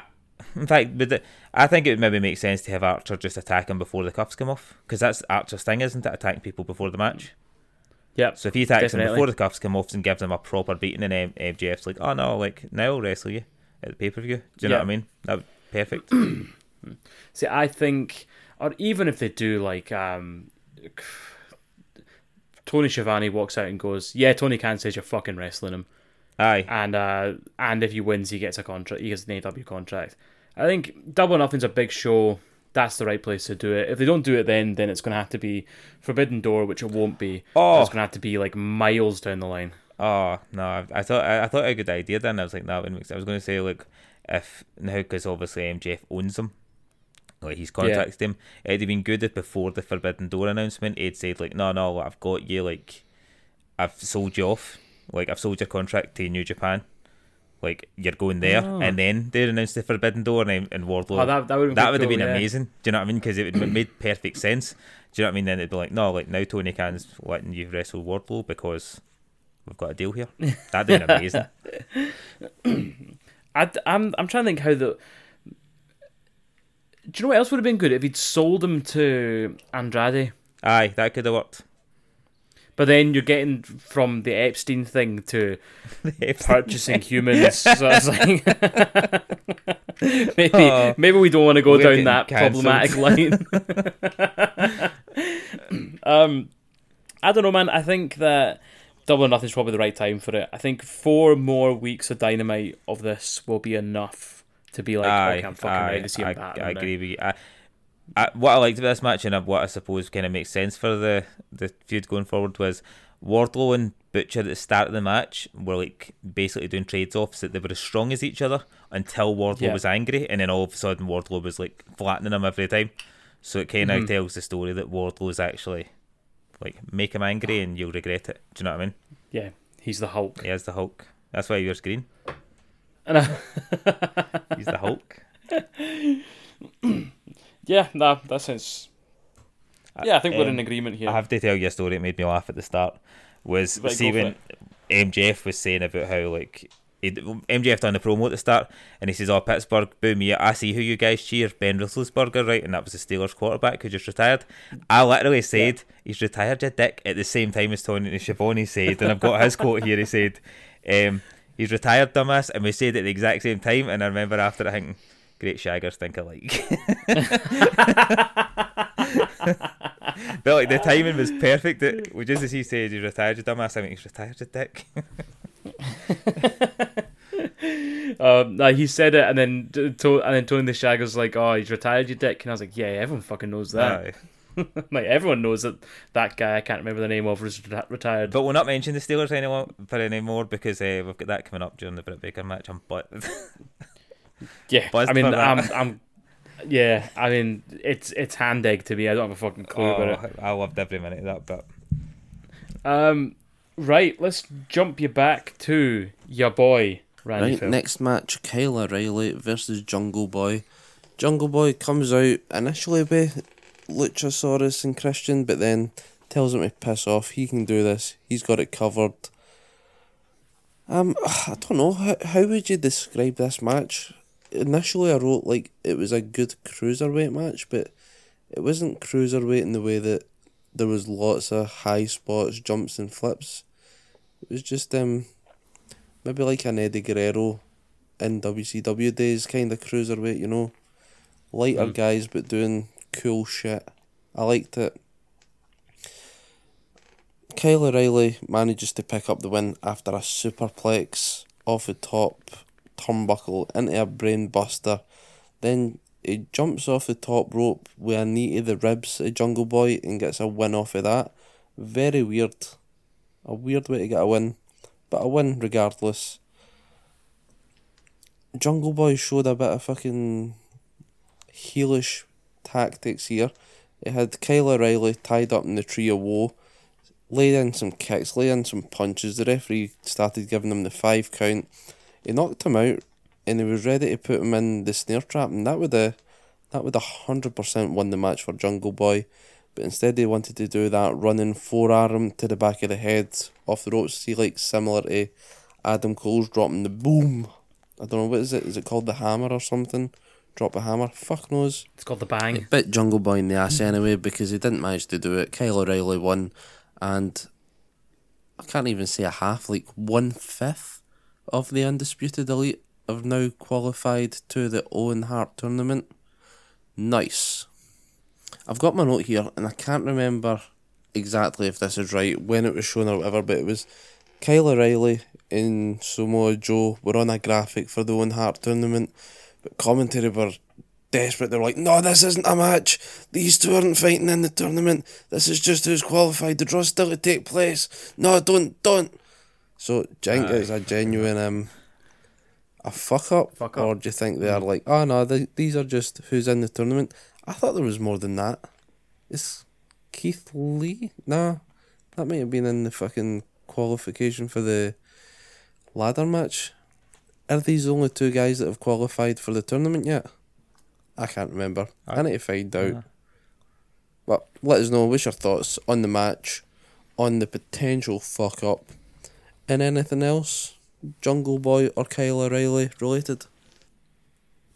in fact, but the, I think it would maybe make sense to have Archer just attack him before the cuffs come off because that's Archer's thing, isn't it? Attacking people before the match. Yep. So if he attacks him before the cuffs come off and gives him a proper beating, and M- MJF's like, "Oh no, like now I'll wrestle you at the pay per view." Do you know what I mean? That perfect. See, I think, or even if they do, like, um, Tony Schiavone walks out and goes, "Yeah, Tony Khan says you're fucking wrestling him," Aye, and uh, and if he wins, he gets a contract. He gets an AW contract. I think Double Nothing's a big show. That's the right place to do it. If they don't do it, then then it's going to have to be Forbidden Door, which it won't be. Oh. it's going to have to be like miles down the line. Oh no, I, I thought I, I thought a good idea. Then I was like, no. I was going to say like, if now because obviously MJF owns them, like he's contacted him. It'd have been good if before the Forbidden Door announcement, he'd said like, no, no, I've got you. Like, I've sold you off. Like, I've sold your contract to New Japan. Like, you're going there, Oh. and then they announced the Forbidden Door and, and Wardlow. Oh, that that would have cool, been yeah. amazing. Do you know what I mean? Because it would have made perfect sense. Do you know what I mean? Then it'd be like, no, like now Tony Khan's letting you wrestle Wardlow because we've got a deal here. That'd been amazing. I, I'm I'm trying to think how the. Do you know what else would have been good if he'd sold him to Andrade? Aye, that could have worked. But then you're getting from the Epstein thing to purchasing humans. So it's like maybe Oh, maybe we don't want to go down that problematic line. um, I don't know, man. I think that Double or Nothing's probably the right time for it. I think four more weeks of Dynamite of this will be enough to be like, aye, okay, I'm fucking aye, ready to see I. I agree with you. I, I, what I liked about this match and what I suppose kind of makes sense for the, the feud going forward was Wardlow and Butcher at the start of the match were like basically doing trades offs that they were as strong as each other until Wardlow Yeah. was angry and then all of a sudden Wardlow was like flattening him every time. So it kind of Mm-hmm. tells the story that Wardlow is actually like make him angry and you'll regret it. Do you know what I mean? Yeah, he's the Hulk. He is the Hulk. That's why you're green. And I, He's the Hulk. yeah, nah, that sounds. Yeah, I think we're Um, in agreement here. I have to tell you a story that made me laugh at the start. Was Right, see when MJF was saying about how like he, MJF done the promo at the start, and he says, "Oh Pittsburgh, boom! Yeah, I see who you guys cheer, Ben Roethlisberger, right?" And that was the Steelers quarterback who just retired. I literally said, "He's retired, you dick!" At the same time as Tony Schiavone said, and I've got his quote here. He said, um, "He's retired, dumbass," and we said it at the exact same time. And I remember after I thinking, "Great shaggers think alike." But like the timing was perfect. It, well, just as he said, he's retired, you dumbass. I mean, he's retired, you dick. Um, nah, he said it, and then to- and then Tony the Shagger's like, "Oh, he's retired, you dick." And I was like, "Yeah, everyone fucking knows that. Aye. like everyone knows that that guy I can't remember the name of is reti- retired." But we'll not mention the Steelers anymore for anymore because uh, we've got that coming up during the Britt Baker match. I'm but yeah, buzzed I mean, for that. I'm, I'm, yeah, I mean, it's it's hand egg to me. I don't have a fucking clue about it. oh, I loved every minute of that. But Um, right, let's jump you back to your boy Randy right, Phil. next match Kyle O'Reilly versus Jungle Boy. Jungle Boy comes out initially with Luchasaurus and Christian, but then tells him to piss off. He can do this. He's got it covered. Um, I don't know how how would you describe this match? Initially, I wrote like it was a good cruiserweight match, but it wasn't cruiserweight in the way that there was lots of high spots, jumps, and flips. It was just um maybe like an Eddie Guerrero in WCW days, kind of cruiserweight, you know, lighter Mm. guys but doing cool shit. I liked it. Kyle O'Reilly manages to pick up the win after a superplex off the top turnbuckle into a brain buster. Then he jumps off the top rope with a knee to the ribs of Jungle Boy and gets a win off of that. Very weird. A weird way to get a win, but a win regardless. Jungle Boy showed a bit of fucking heelish tactics here. It had Kyle O'Reilly tied up in the tree of woe, laid in some kicks, laid in some punches. The referee started giving them the five count. He knocked him out, and he was ready to put him in the snare trap, and that would have that would hundred percent won the match for Jungle Boy. But instead, he wanted to do that running forearm to the back of the head off the ropes. See, like similar to Adam Cole's dropping the boom. I don't know what is it. Is it called the hammer or something? Drop a hammer. Fuck knows. It's called the Bang. It bit Jungle Boy in the ass anyway because he didn't manage to do it. Kyle O'Reilly won, and I can't even say a half, like one fifth of the undisputed elite have now qualified to the Owen Hart tournament. Nice. I've got my note here, and I can't remember exactly if this is right when it was shown or whatever, but it was Kyle O'Reilly and Samoa Joe were on a graphic for the Owen Hart tournament, but commentary were desperate. They were like, "No, this isn't a match. These two aren't fighting in the tournament. This is just who's qualified. The draw's still to take place. No, don't, don't." So, do you think it's a genuine um, a fuck up, Fuck up. or do you think they are like, "Oh no, th- these are just who's in the tournament"? I thought there was more than that. Is Keith Lee? No, that might have been in the fucking qualification for the ladder match. Are these the only two guys that have qualified for the tournament yet? I can't remember. I need to find out. Uh, But let us know what's your thoughts on the match, on the potential fuck up, and anything else, Jungle Boy or Kyle O'Reilly related.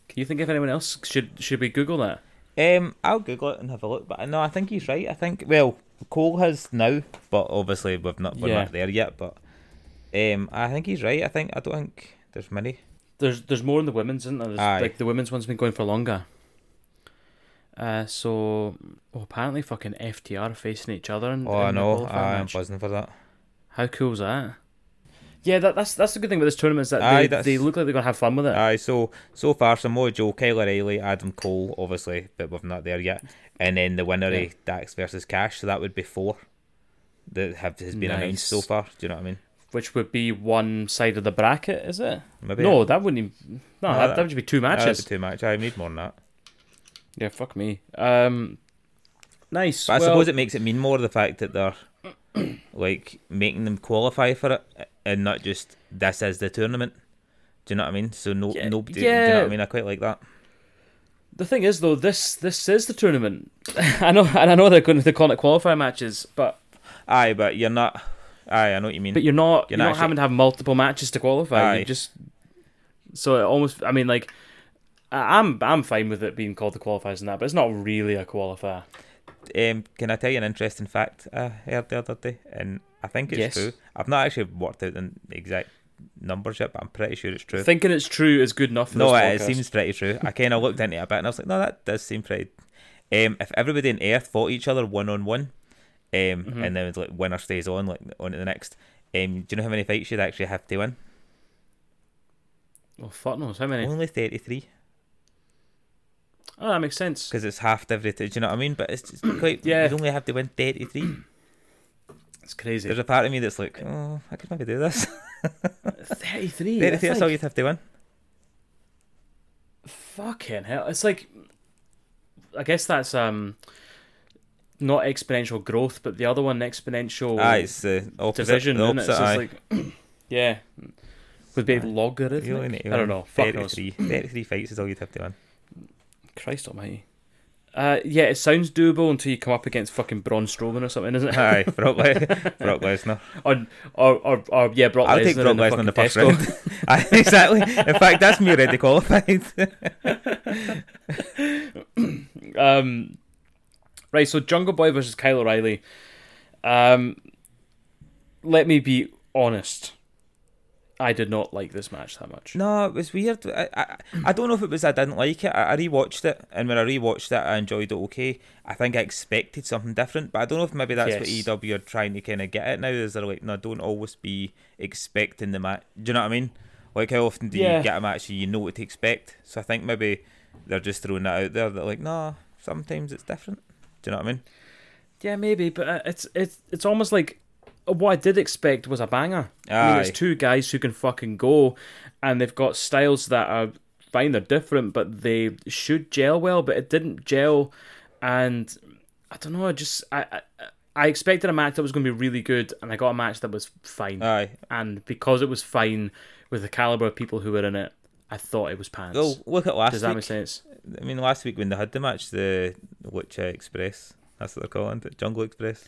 Can you think of anyone else? Should should we Google that? Um, I'll Google it and have a look. But no, I think he's right. I think well, Cole has now, but obviously we've not we're Yeah. not there yet. But um, I think he's right. I think I don't think there's many. There's there's more in the women's, isn't there? There's, Aye. Like the women's one's been going for longer. Uh, so well, apparently fucking FTR are facing each other. In, Oh, I in the know. I'm buzzing for that. How cool is that? Yeah, that, that's that's the good thing with this tournament is that Aye, they, they look like they're gonna have fun with it. Aye, so so far Samoa Joe, Kyle O'Reilly, Adam Cole, obviously, but we're not there yet. And then the winner Yeah. of Dax versus Cash, so that would be four that have has been announced so far. Do you know what I mean? Which would be one side of the bracket, is it? Maybe no, that wouldn't. Even, no, No, that, that- that would be two matches. too much. I need more than that. Yeah, fuck me. Um, nice. But I well, suppose it makes it mean more the fact that they're like making them qualify for it and not just this is the tournament. Do you know what I mean? So no, Yeah, nobody. Do you know what. I mean? I quite like that. the thing is though, this this is the tournament. I know, and I know they're going to call it qualifier matches, but Aye, but you're not. Aye, I know what you mean. but you're not You're you're, not actually- having to have multiple matches to qualify. Aye. You just so it almost. I mean, like. I'm I'm fine with it being called the qualifiers and that, but it's not really a qualifier. Um, can I tell you an interesting fact I heard the other day? And I think it's Yes. true. I've not actually worked out the exact numbers yet, but I'm pretty sure it's true. Thinking it's true is good enough. For no, it, podcast. seems pretty true. I kind of looked into it a bit and I was like, no, that does seem pretty. Um, if everybody in Earth fought each other one on one, and then like winner stays on, like on to the next. Um, do you know how many fights you'd actually have to win? Oh fuck knows how many. Only thirty-three. Oh, that makes sense. because it's half every. Do you know what I mean? But it's, it's quite. Yeah. You'd only have to win thirty three. It's crazy. There's a part of me that's like, oh, I could maybe do this. Thirty-three. Thirty that's three. That's all you'd have to win. Fucking hell! It's like, I guess that's um, not exponential growth, but the other one exponential Aye, it's the opposite. division. the isn't it? So it's like, yeah. Would be logarithmic? only need to I don't know. Fuck 33, 33 fights is all you'd have to win. Christ almighty. Uh, yeah, it sounds doable until you come up against fucking Braun Strowman or something, isn't it? Aye, Brock, Le- Brock Lesnar. or, or, or, or, yeah, Brock I'll Lesnar take Brock in the Lesnar in the first round. Aye, exactly. In fact, that's me already qualified. Um, right, so Jungle Boy versus Kyle O'Reilly. Um, let me be honest. I did not like this match that much. no, it was weird. I, I, I don't know if it was I didn't like it. I, I rewatched it, and when I rewatched it, I enjoyed it okay. I think I expected something different, but I don't know if maybe that's Yes. what EW are trying to kind of get at now. Is they're like, no, don't always be expecting the match. Do you know what I mean? Like, how often do Yeah. you get a match and you know what to expect? So I think maybe they're just throwing that out there. They're like, no, sometimes it's different. Do you know what I mean? Yeah, maybe, but uh, it's it's it's almost like what I did expect was a banger. I mean, it's two guys who can fucking go, and they've got styles that are fine. They're different, but they should gel well. But it didn't gel, and I don't know. I just I. I I expected a match that was going to be really good, and I got a match that was fine. Aye. and because it was fine with the caliber of people who were in it, I thought it was pants. Well, look at last Does that week. make sense? I mean, last week when they had the match, the Lucha Express, that's what they're calling it, Jungle Express,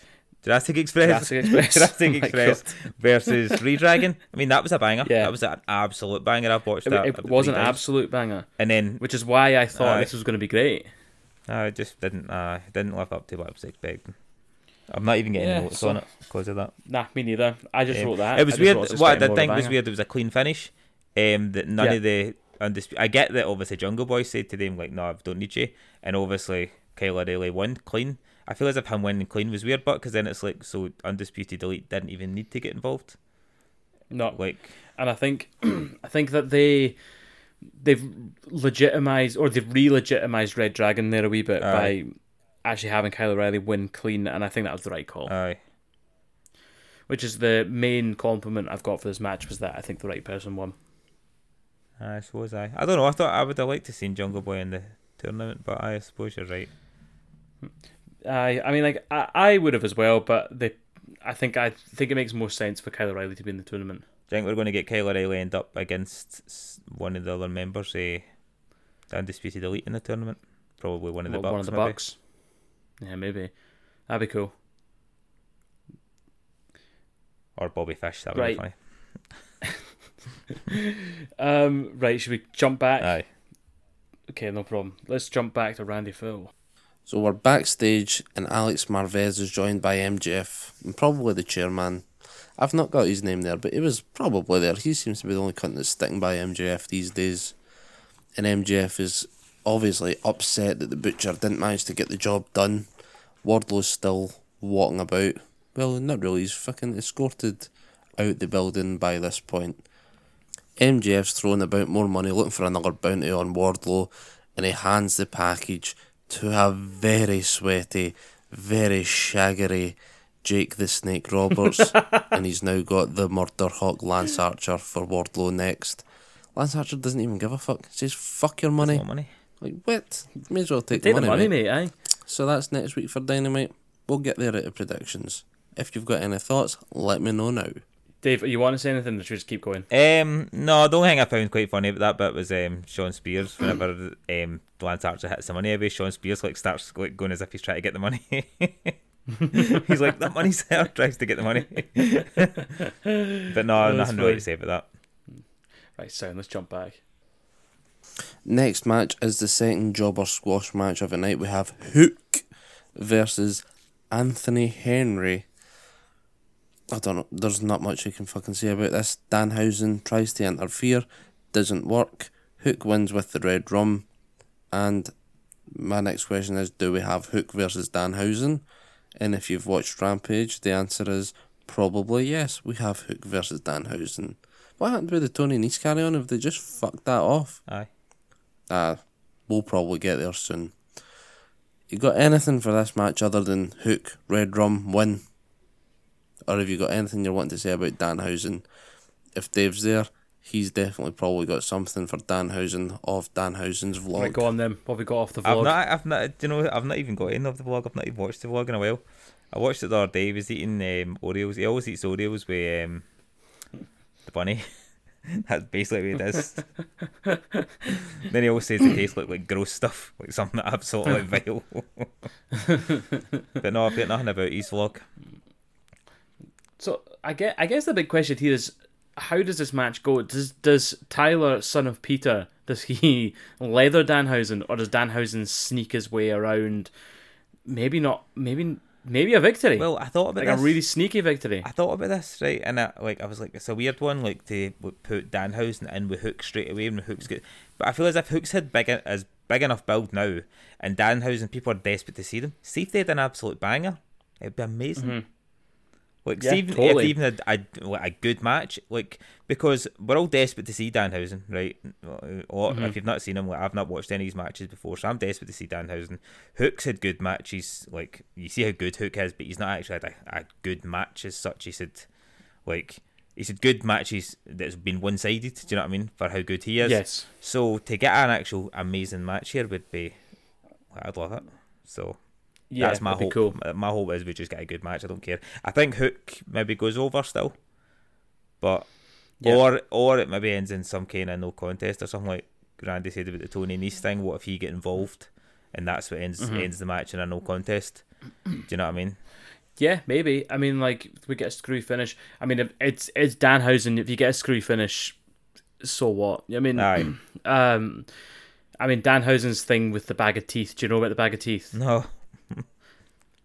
Jurassic Express, Jurassic Express. Jurassic Oh Express versus Redragon. I mean, that was a banger. Yeah. That was an absolute banger. I've watched It, that. it was an times. absolute banger, And then which is why I thought Aye. this was going to be great. I just didn't. Uh, didn't live up to what I was expecting. I'm not even getting Yeah, notes so- on it because of that. Nah, me neither. I just Um, wrote that. It was weird. What I did more of a think was weird. It was a clean finish. Um, that none Yeah. of the undisputed. I get that obviously Jungle Boy said to them like, "No, I don't need you," and obviously Kyle O'Reilly won clean. I feel as if him winning clean was weird, but because then it's like so undisputed elite didn't even need to get involved. No, Like, and I think I think that they they've legitimized or they've re-legitimized Red Dragon there a wee bit Aye. by actually having Kyle O'Reilly win clean, and I think that was the right call. aye, which is the main compliment I've got for this match was that I think the right person won. I suppose I. I don't know. I thought I would have liked to seen Jungle Boy in the tournament, but I suppose you're right. Hmm. I I mean like I, I would have as well, but they I think I think it makes more sense for Kyle O'Reilly to be in the tournament. Do you think we're going to get Kyle O'Reilly end up against one of the other members, eh, the undisputed elite in the tournament? Probably one of the What, Bucks. one of the maybe. Bucks. Yeah, maybe. That'd be cool. or Bobby Fish. That would Right. be Um, right, should we jump back? Aye. Okay, no problem. Let's jump back to Randy Phil. So we're backstage, and Alex Marvez is joined by MJF and probably the chairman. I've not got his name there, but he was probably there. He seems to be the only cunt that's sticking by MJF these days. And MJF is obviously upset that the butcher didn't manage to get the job done. Wardlow's still walking about. Well, not really. He's fucking escorted out the building by this point. MJF's throwing about more money, looking for another bounty on Wardlow, and he hands the package to a very sweaty, very shaggery Jake the Snake Roberts, and he's now got the Murder Hawk Lance Archer for Wardlow next. Lance Archer doesn't even give a fuck. Says fuck your money. Money. Like what? May as well take, Take the the money, money, mate. mate, aye. So that's next week for Dynamite. We'll get there at the predictions. If you've got any thoughts, let me know now. Dave, you want to say anything or should we just keep going? Um, no, the only thing I found quite funny about that bit was um, Shawn Spears. Whenever um, Lance Archer hits the money away, Shawn Spears like starts like going as if he's trying to get the money. he's like, "That money's there." Tries to get the money, but no, that's nothing really to say about that. Right, so let's jump back. Next match is the second jobber squash match of the night. We have Hook versus Anthony Henry. I don't know. There's not much you can fucking say about this. Danhausen tries to interfere, doesn't work. Hook wins with the red rum. And my next question is Do we have Hook versus Danhausen? And if you've watched Rampage, the answer is probably yes. We have Hook versus Danhausen. What happened with the Tony Nese carry on? Have they just fucked that off? Aye. Uh, we'll probably get there soon. You got anything for this match other than Hook, Red Rum, win? Or have you got anything you're wanting to say about Danhausen? If Dave's there, he's definitely probably got something for Danhausen of Danhausen's vlog. Right, go on then. What have we got off the vlog? I've vlog? not, I've not, you know, I've not even got any of the vlog. I've not even watched the vlog in a while. I watched it the other day. He was eating um, Oreos. He always eats Oreos with um, the bunny. That's basically what it is. then he always says it tastes like, like gross stuff, like something absolutely vile. but no, I've got nothing about his vlog. So I get. I guess the big question here is, how does this match go? Does does Tyler, son of Peter, does he leather Danhausen, or does Danhausen sneak his way around? Maybe not. Maybe maybe a victory. Well, I thought about like this. a really sneaky victory. I thought about this right, and I, like I was like, it's a weird one, like to put Danhausen in with Hook straight away, and Hook's good. But I feel as if Hook's had big as big enough build now, and Danhausen people are desperate to see them. See if they had an absolute banger, it'd be amazing. Mm-hmm. Like, Yeah, even, totally. if even a, a, a good match, like because we're all desperate to see Danhausen, right? Or Mm-hmm. if you've not seen him, like I've not watched any of his matches before, so I'm desperate to see Danhausen. Hook's had good matches, like you see how good Hook is, but he's not actually had a, a good match as such. He said, like he said, good matches that's been one sided. Do you know what I mean? For how good he is. Yes. So to get an actual amazing match here would be, I'd love it. So Yeah, that's my hope. cool. My- My hope is we just get a good match. I don't care. I think Hook maybe goes over still, but Yeah. or or it maybe ends in some kind of no contest or something like Randy said about the Tony Nese thing. What if he get involved, and that's what ends Mm-hmm. ends the match in a no contest? Do you know what I mean? Yeah, maybe. I mean, like we get a screw finish. I mean, if it's it's Danhausen. If you get a screw finish, so what? I mean, Aye. um, I mean Danhausen's thing with the bag of teeth. Do you know about the bag of teeth? No,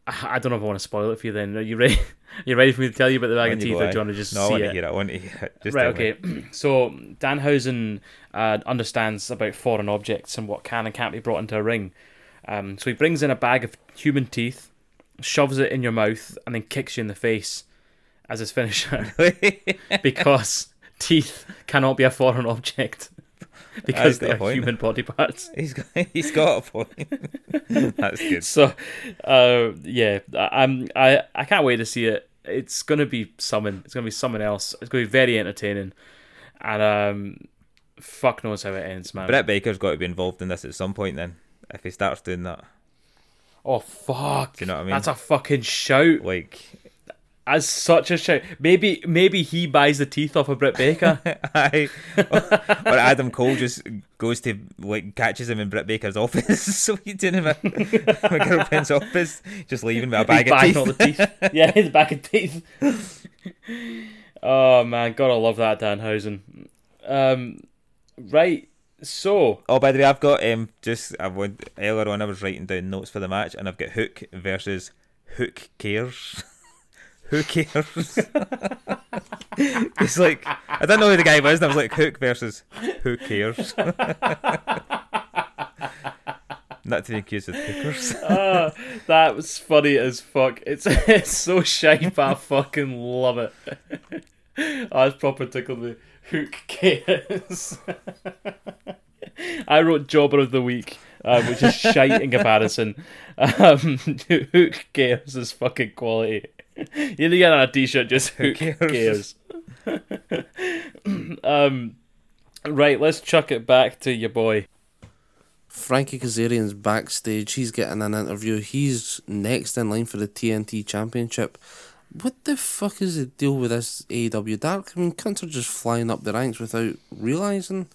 I I don't know if I want to spoil it for you. Then are you ready? you ready for me to tell you about the bag of teeth, or do you want to just no, I see want it? to hear it. I want to hear it. Just right. me. Okay. So Danhausen uh, understands about foreign objects and what can and can't be brought into a ring. Um, so he brings in a bag of human teeth, shoves it in your mouth, and then kicks you in the face as his finisher. because teeth cannot be a foreign object because they are point. human body parts. He's got he's got a point. That's good. So, uh, yeah, I- I'm I I can't wait to see it. It's gonna be something. It's gonna be something else. It's gonna be very entertaining, and um, fuck knows how it ends, man. Britt Baker's got to be involved in this at some point. Then, if he starts doing that, oh fuck! Do you know what I mean? That's a fucking shout. like As such a shout. Maybe maybe he buys the teeth off of Britt Baker. I or Adam Cole just goes to like catches him in Britt Baker's office. so he's doing him in my girlfriend's office, just leaving with a bag He's of teeth. teeth. yeah, his bag of teeth. oh man, gotta love that Danhausen. Um, right. So Oh, by the way, I've got um just I went earlier on. I was writing down notes for the match, and I've got Hook versus Hook cares. Who cares? it's like I don't know who the guy was, and I was like Hook versus Who cares? Not to be accused of hookers. Ah, that was funny as fuck. It's it's so shite, I fucking love it. oh, was proper tickled me. Hook cares. I wrote Jobber of the Week, um, which is shite in comparison. Um, Hook cares is fucking quality. You need to get on a t-shirt. Just who cares? cares. um, right, let's chuck it back to your boy. Frankie Kazarian's backstage. He's getting an interview. He's next in line for the TNT Championship. What the fuck is the deal with this AEW Dark? I mean, cunts are just flying up the ranks without realising.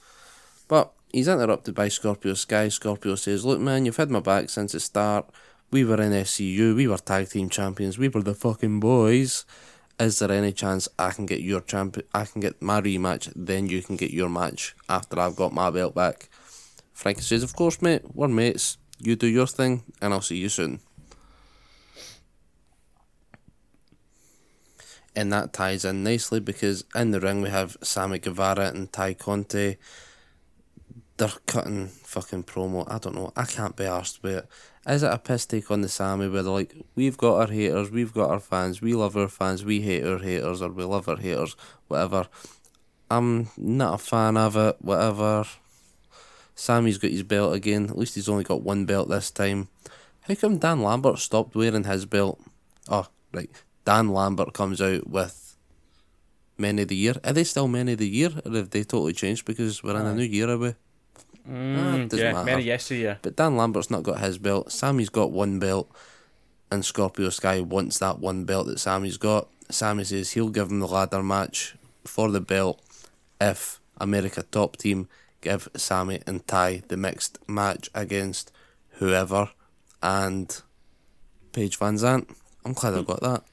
But he's interrupted by Scorpio Sky. Scorpio says, Look, man, you've had my back since the start. We were in SCU. We were tag team champions. We were the fucking boys. Is there any chance I can get your champ? I can get my rematch, then you can get your match after I've got my belt back? Frankie says, Of course, mate, we're mates. You do your thing, and I'll see you soon. And that ties in nicely because in the ring we have Sammy Guevara and Tay Conti. They're cutting fucking promo. I don't know. I can't be arsed with it. Is it a piss take on the Sammy where they're like, we've got our haters, we've got our fans, we love our fans, we hate our haters, or we love our haters, whatever. I'm not a fan of it, whatever. Sammy's got his belt again. At least he's only got one belt this time. How come Dan Lambert stopped wearing his belt? Oh, right. Dan Lambert comes out with Men of the Year. Are they still Men of the Year? Or have they totally changed because we're in a new year, are we? Mm, doesn't yeah, matter. many yesteryear. But Dan Lambert's not got his belt. Sammy's got one belt. And Scorpio Sky wants that one belt that Sammy's got. Sammy says he'll give him the ladder match for the belt if America Top Team give Sammy and Tay the mixed match against whoever and Paige Van Zant. I'm glad I got that.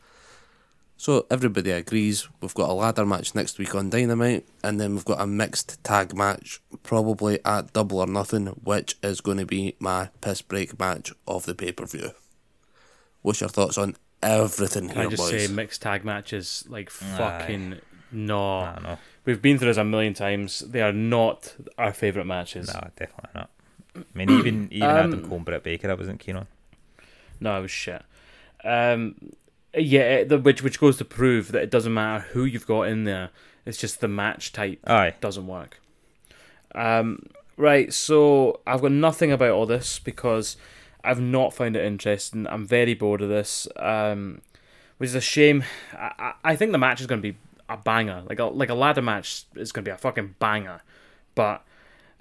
So everybody agrees we've got a ladder match next week on Dynamite, and then we've got a mixed tag match probably at Double or Nothing, which is going to be my piss break match of the pay per view. What's your thoughts on everything Can I just boys? say mixed tag matches like Aye. fucking no. I don't know. We've been through this a million times. They are not our favourite matches. No, definitely not. I mean, even even Um, Adam Cole and Britt Baker, I wasn't keen on. No, it was shit. Um, yeah, the, which which goes to prove that it doesn't matter who you've got in there. It's just the match type Aye, doesn't work. Um, right, so I've got nothing about all this because I've not found it interesting. I'm very bored of this, um, which is a shame. I, I, I think the match is going to be a banger, like a like a ladder match is going to be a fucking banger. But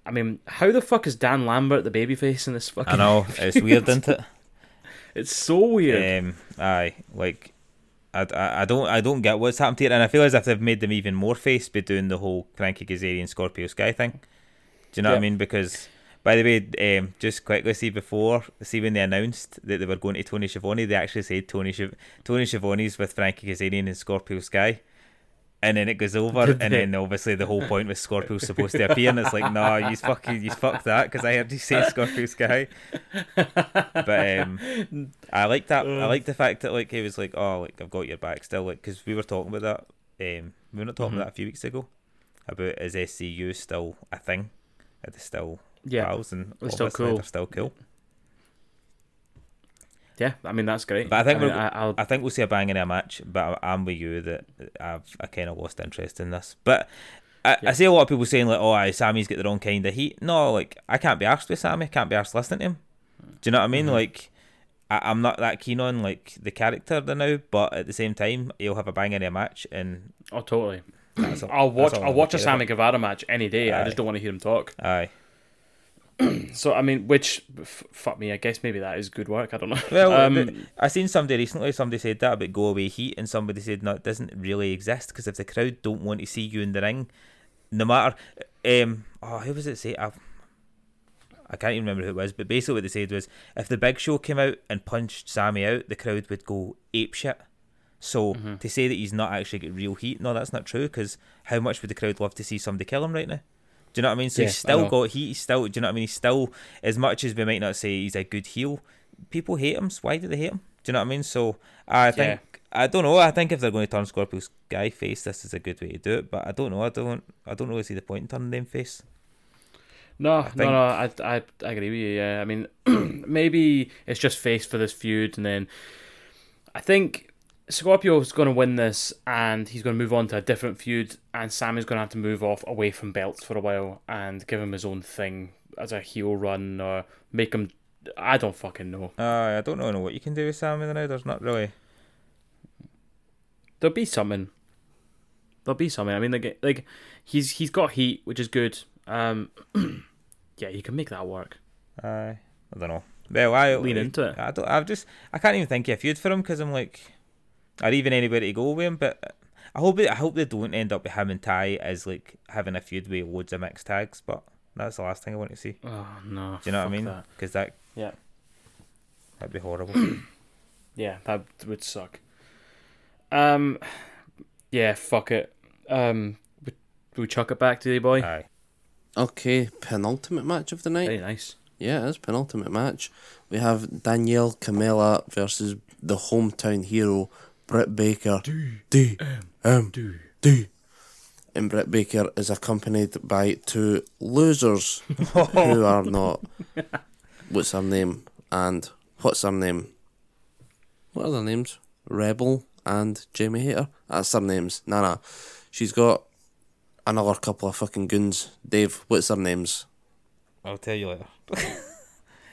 I mean, how the fuck is Dan Lambert the babyface in this fucking? I know it's weird, isn't it? It's so weird. Um, aye, like I, I, I don't I don't get what's happened here, and I feel as if they've made them even more face by doing the whole Frankie Kazarian Scorpio Sky thing. Do you know what I mean? Because by the way, um, just quickly see before see when they announced that they were going to Tony Schiavone, they actually said Tony Schiv- Tony Schiavone's with Frankie Kazarian and Scorpio Sky. And then it goes over, and then obviously the whole point was Scorpio's supposed to appear, and it's like, no, you fucking, you fucked that because I heard you say Scorpio Sky. But um, I like that. I like the fact that like he was like, "Oh, like I've got your back still," like because we were talking about that. Um, we were not talking Mhm. about that a few weeks ago about is SCU still a thing? Are they still yeah, pals and They're still cool. They're still cool. Yeah. I mean, that's great. But I think mean, we're- I, I'll I think we'll see a bang in a match, but I- I'm with you that I've I kind of lost interest in this. But I, Yeah. I see a lot of people saying like, "Oh, aye, Sammy's got the wrong kind of heat." No, like I can't be arsed with Sammy. Can't be arsed listening to him. Do you know what I mean? Mhm. Like. I, I'm not that keen on like the character there now, but at the same time, he'll have a bang in a match, and oh totally. all, I'll watch. I'll watch a Sammy Guevara match any day. I just don't want to hear him talk. Aye. So I mean, which f- fuck me. I guess maybe that is good work. I don't know. Well, um, I seen somebody recently. Somebody said that about go away heat, and somebody said no, it doesn't really exist because if the crowd don't want to see you in the ring, no matter. Um, oh, who was it? Say I've, I can't even remember who it was, but basically what they said was if the Big Show came out and punched Sammy out, the crowd would go ape shit. So Mm-hmm. to say that he's not actually got real heat, no, that's not true. Because how much would the crowd love to see somebody kill him right now? Do you know what I mean? So Yeah, he's still got heat. He's still. Do you know what I mean? He's still as much as we might not say he's a good heel. People hate him. So why do they hate him? Do you know what I mean? So I think I don't know. I think if they're going to turn Scorpio Sky face, this is a good way to do it. But I don't know. I don't. I don't really see the point in turning them face. no, no, no. I, I, I agree with you. Yeah, I mean, maybe it's just face for this feud, and then I think Scorpio's going to win this, and he's going to move on to a different feud, and Sammy's going to have to move off away from belts for a while and give him his own thing as a heel run or make him. I don't fucking know. Uh, I don't know what you can do with Sammy now. There's not really. There'll be something. There'll be something. I mean, like, like he's he's got heat, which is good. Um, yeah, you can make that work. I I don't know. Well, I Lean into it. I don't. I've just. I can't even think of a feud for him because I'm like, or even anybody to go with him. But I hope. It, I hope they don't end up with him and Tay as like having a feud with loads of mixed tags. But that's the last thing I want to see. Oh no! Do you know what I mean? Because that Yeah, that'd be horrible. yeah, that would suck. Um, yeah, fuck it. Um, we, we chuck it back to the boy. Aye. Okay, penultimate match of the night. Very nice. Yeah, it's penultimate match. We have Danielle Kamela versus the hometown hero Britt Baker. D M D. And Britt Baker is accompanied by two losers who are not. What's her name? And what's her name? What are their names? Rebel and Jamie Hayter. That's their names. Nah, nah. She's got another couple of fucking goons. Dave, what's their names? I'll tell you later.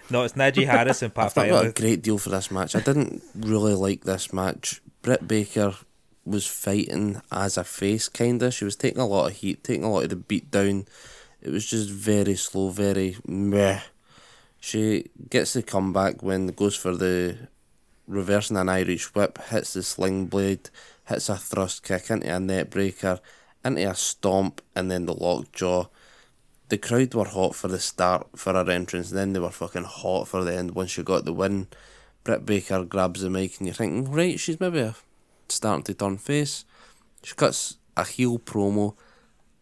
no, it's Najee Harris and Pat I've got a great deal for this match. I didn't really like this match. Britt Baker was fighting as a face, kinda. She was taking a lot of heat, taking a lot of the beat down. It was just very slow, very meh. She gets the comeback when goes for the reversing an Irish whip, hits the sling blade, hits a thrust kick into a neckbreaker, into a stomp, and then the lockjaw. The crowd were hot for the start for her entrance, then they were fucking hot for the end once she got the win. Britt Baker grabs the mic, and you're thinking, right, she's maybe starting to turn face. She cuts a heel promo.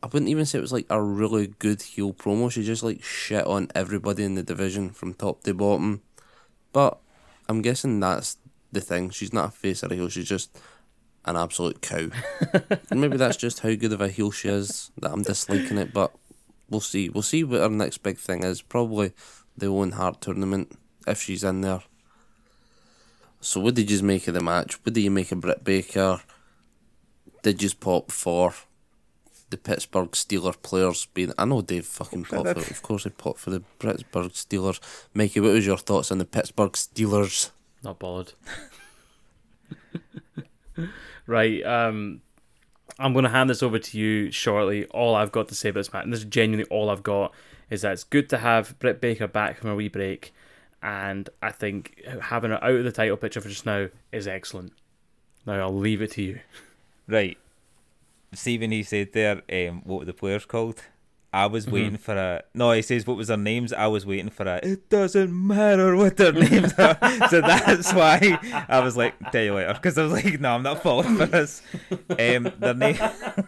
I wouldn't even say it was like a really good heel promo. She just like shit on everybody in the division from top to bottom. But I'm guessing that's the thing. She's not a face or a heel. She's just an absolute cow. and maybe that's just how good of a heel she is that I'm disliking it. But we'll see. We'll see what her next big thing is. Probably the Owen Hart tournament if she's in there. So what did you make of the match? What did you make of Britt Baker? Did you pop for the Pittsburgh Steelers players being? I know Dave fucking popped for. Of course, he popped for the Pittsburgh Steelers. Mikey, what was your thoughts on the Pittsburgh Steelers? Not bothered. right. Um, I'm going to hand this over to you shortly. All I've got to say about this match, and this is genuinely all I've got, is that it's good to have Britt Baker back from a wee break, and I think having her out of the title picture for just now is excellent. Now I'll leave it to you. Right. Stephen, he said there, um, what were the players called? I was waiting for a. No, he says, what was their names? I was waiting for a. It doesn't matter what their names are. so that's why I was like, tell you later. Because I was like, no, I'm not falling for this. Um, their, name,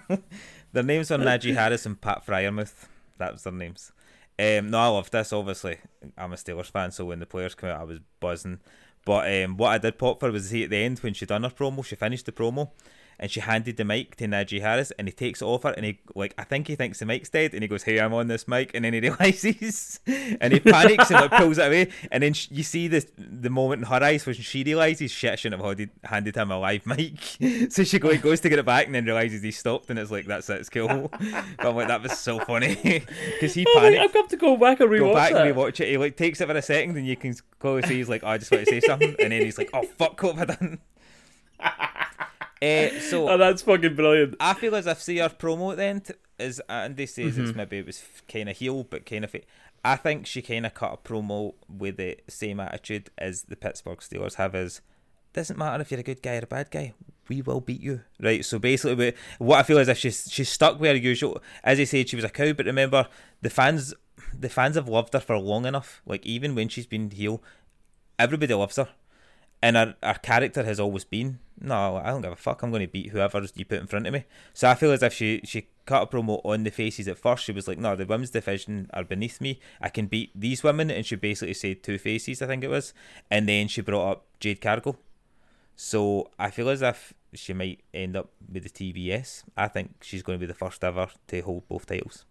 their names were Najee Harris and Pat Freiermuth. That was their names. Um, no, I loved this, obviously. I'm a Steelers fan, so when the players came out, I was buzzing. But um, what I did pop for was see at the end when she done her promo, she finished the promo and she handed the mic to Najee Harris and he takes it off her and he like I think he thinks the mic's dead and he goes hey I'm on this mic and then he realizes and he panics and like pulls it away and then sh- you see the the moment in her eyes when she realizes shit I shouldn't have handed, handed him a live mic so she go, goes to get it back and then realizes he stopped and it's like that's it it's cool but I'm like that was so funny because he Oh, panicked I've got to go back and rewatch go back that. and rewatch it. He like takes it for a second, and you can clearly see he's like, oh, "I just want to say something," and then he's like, "Oh fuck, what have I done?" Eh, so Oh, that's fucking brilliant. I feel as if see our promo then the end is Andy says it's maybe it was kind of heel, but kind of. I think she kind of cut a promo with the same attitude as the Pittsburgh Steelers have. Is doesn't matter if you're a good guy or a bad guy. We will beat you, right? So basically, what I feel is if she's she's stuck with her usual. As I said, she was a cow, but remember the fans, the fans have loved her for long enough. Like even when she's been heel, everybody loves her, and her, her character has always been no, I don't give a fuck. I'm going to beat whoever you put in front of me. So I feel as if she she cut a promo on the faces at first. She was like, no, the women's division are beneath me. I can beat these women, and she basically said two faces, I think it was, and then she brought up Jade Cargill. So I feel as if she might end up with the TBS. I think she's going to be the first ever to hold both titles.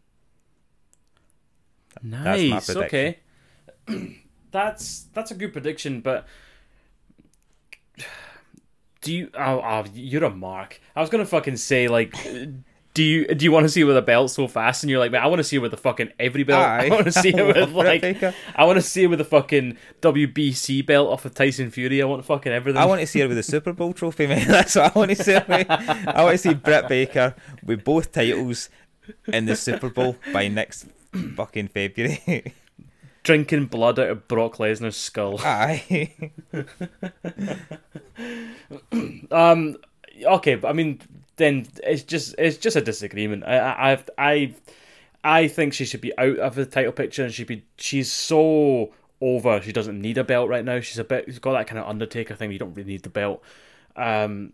That's my Nice. prediction. Okay. that's that's a good prediction, but do you? Oh, oh, you're a mark. I was gonna fucking say like. Do you do you want to see her with a belt so fast? And you're like, man, I want to see her with the fucking every belt. I want to see her I with like. I want to see her with the fucking WBC belt off of Tyson Fury. I want fucking everything. I want to see her with the Super Bowl trophy, man. That's what I want to see. I want to see Britt Baker with both titles in the Super Bowl by next fucking February. drinking blood out of Brock Lesnar's skull. Aye. Um, okay, but I mean, then it's just it's just a disagreement. I I I've- I I think she should be out of the title picture, and she'd be she's so over. She doesn't need a belt right now. She's a bit. She's got that kind of Undertaker thing. You don't really need the belt. Um,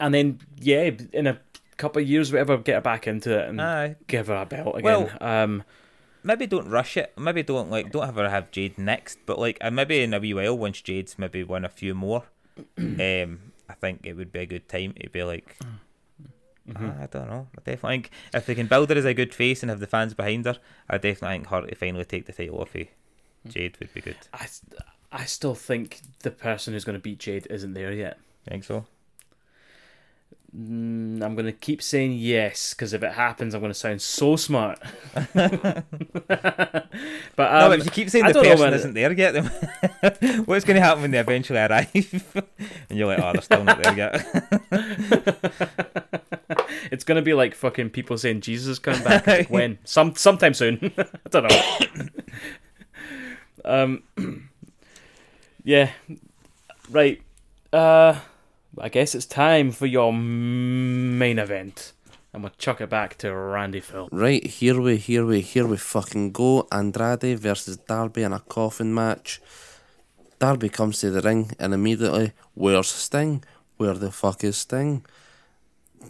and then yeah, in a couple of years, whatever, get her back into it and Aye. give her a belt again. um, Maybe don't rush it. Maybe don't like don't have her have Jade next, but like uh, maybe in a wee while once Jade's maybe won a few more, um, I think it would be a good time to be like. Mm-hmm. I don't know. I definitely think if they can build her as a good face and have the fans behind her, I definitely think her to finally take the title off of Jade would be good. I I still think the person who's going to beat Jade isn't there yet. think so? Mm, I'm going to keep saying yes because if it happens, I'm going to sound so smart. but no, um, but if you keep saying I the person isn't there yet, then what's going to happen when they eventually arrive? and you're like, oh, they're still not there yet. it's going to be like fucking people saying Jesus is coming back. Like, when? Some sometime soon. I don't know. um, yeah, right. Uh, I guess it's time for your main event. and we'll chuck it back to Randy Phil. Right, here we, here we, here we fucking go. Andrade versus Darby in a coffin match. Darby comes to the ring and immediately, where's Sting? Where the fuck is Sting?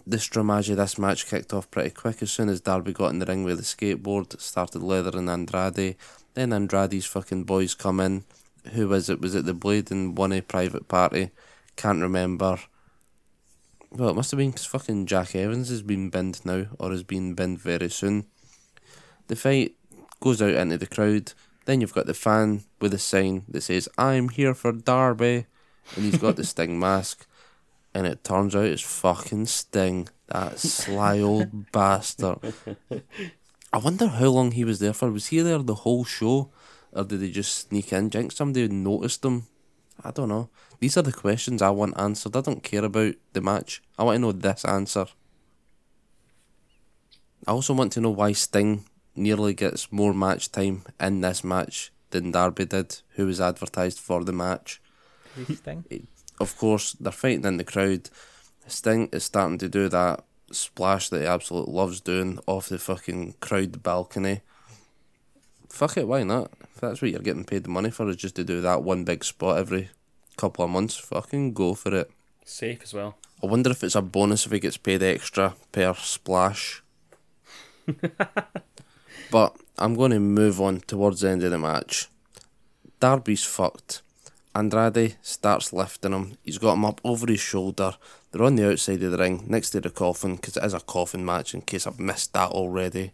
The stramaggio this match kicked off pretty quick as soon as Darby got in the ring with the skateboard, started leathering Andrade. Then Andrade's fucking boys come in. Who was it? Was it the Blade and one a private party? Can't remember. Well, it must have been 'cause fucking Jack Evans has been binned now, or has been binned very soon. The fight goes out into the crowd. Then you've got the fan with a sign that says, I'm here for Darby. And he's got the Sting mask. And it turns out it's fucking Sting. That sly old bastard. I wonder how long he was there for. Was he there the whole show? Or did they just sneak in? Do you think somebody noticed him? I don't know. These are the questions I want answered. I don't care about the match. I want to know this answer. I also want to know why Sting nearly gets more match time in this match than Darby did, who was advertised for the match. Sting. Of course, they're fighting in the crowd. Sting is starting to do that splash that he absolutely loves doing off the fucking crowd balcony. Fuck it, why not? If that's what you're getting paid the money for, is just to do that one big spot every couple of months, fucking go for it. Safe as well. I wonder if it's a bonus if he gets paid extra per splash. but I'm going to move on towards the end of the match. Darby's fucked. Andrade starts lifting him. He's got him up over his shoulder. They're on the outside of the ring, next to the coffin, because it is a coffin match, in case I've missed that already.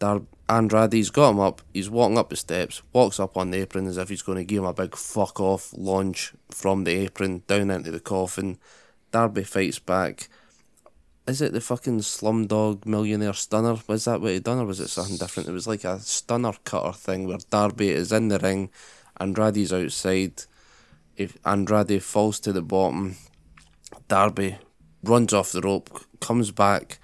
Dar- Andrade's got him up. He's walking up the steps, walks up on the apron as if he's going to give him a big fuck off launch from the apron down into the coffin. Darby fights back. Is it the fucking Slumdog Millionaire Stunner? Was that what he done, or was it something different? It was like a stunner cutter thing where Darby is in the ring, Andrade's outside. If Andrade falls to the bottom, Darby runs off the rope, comes back,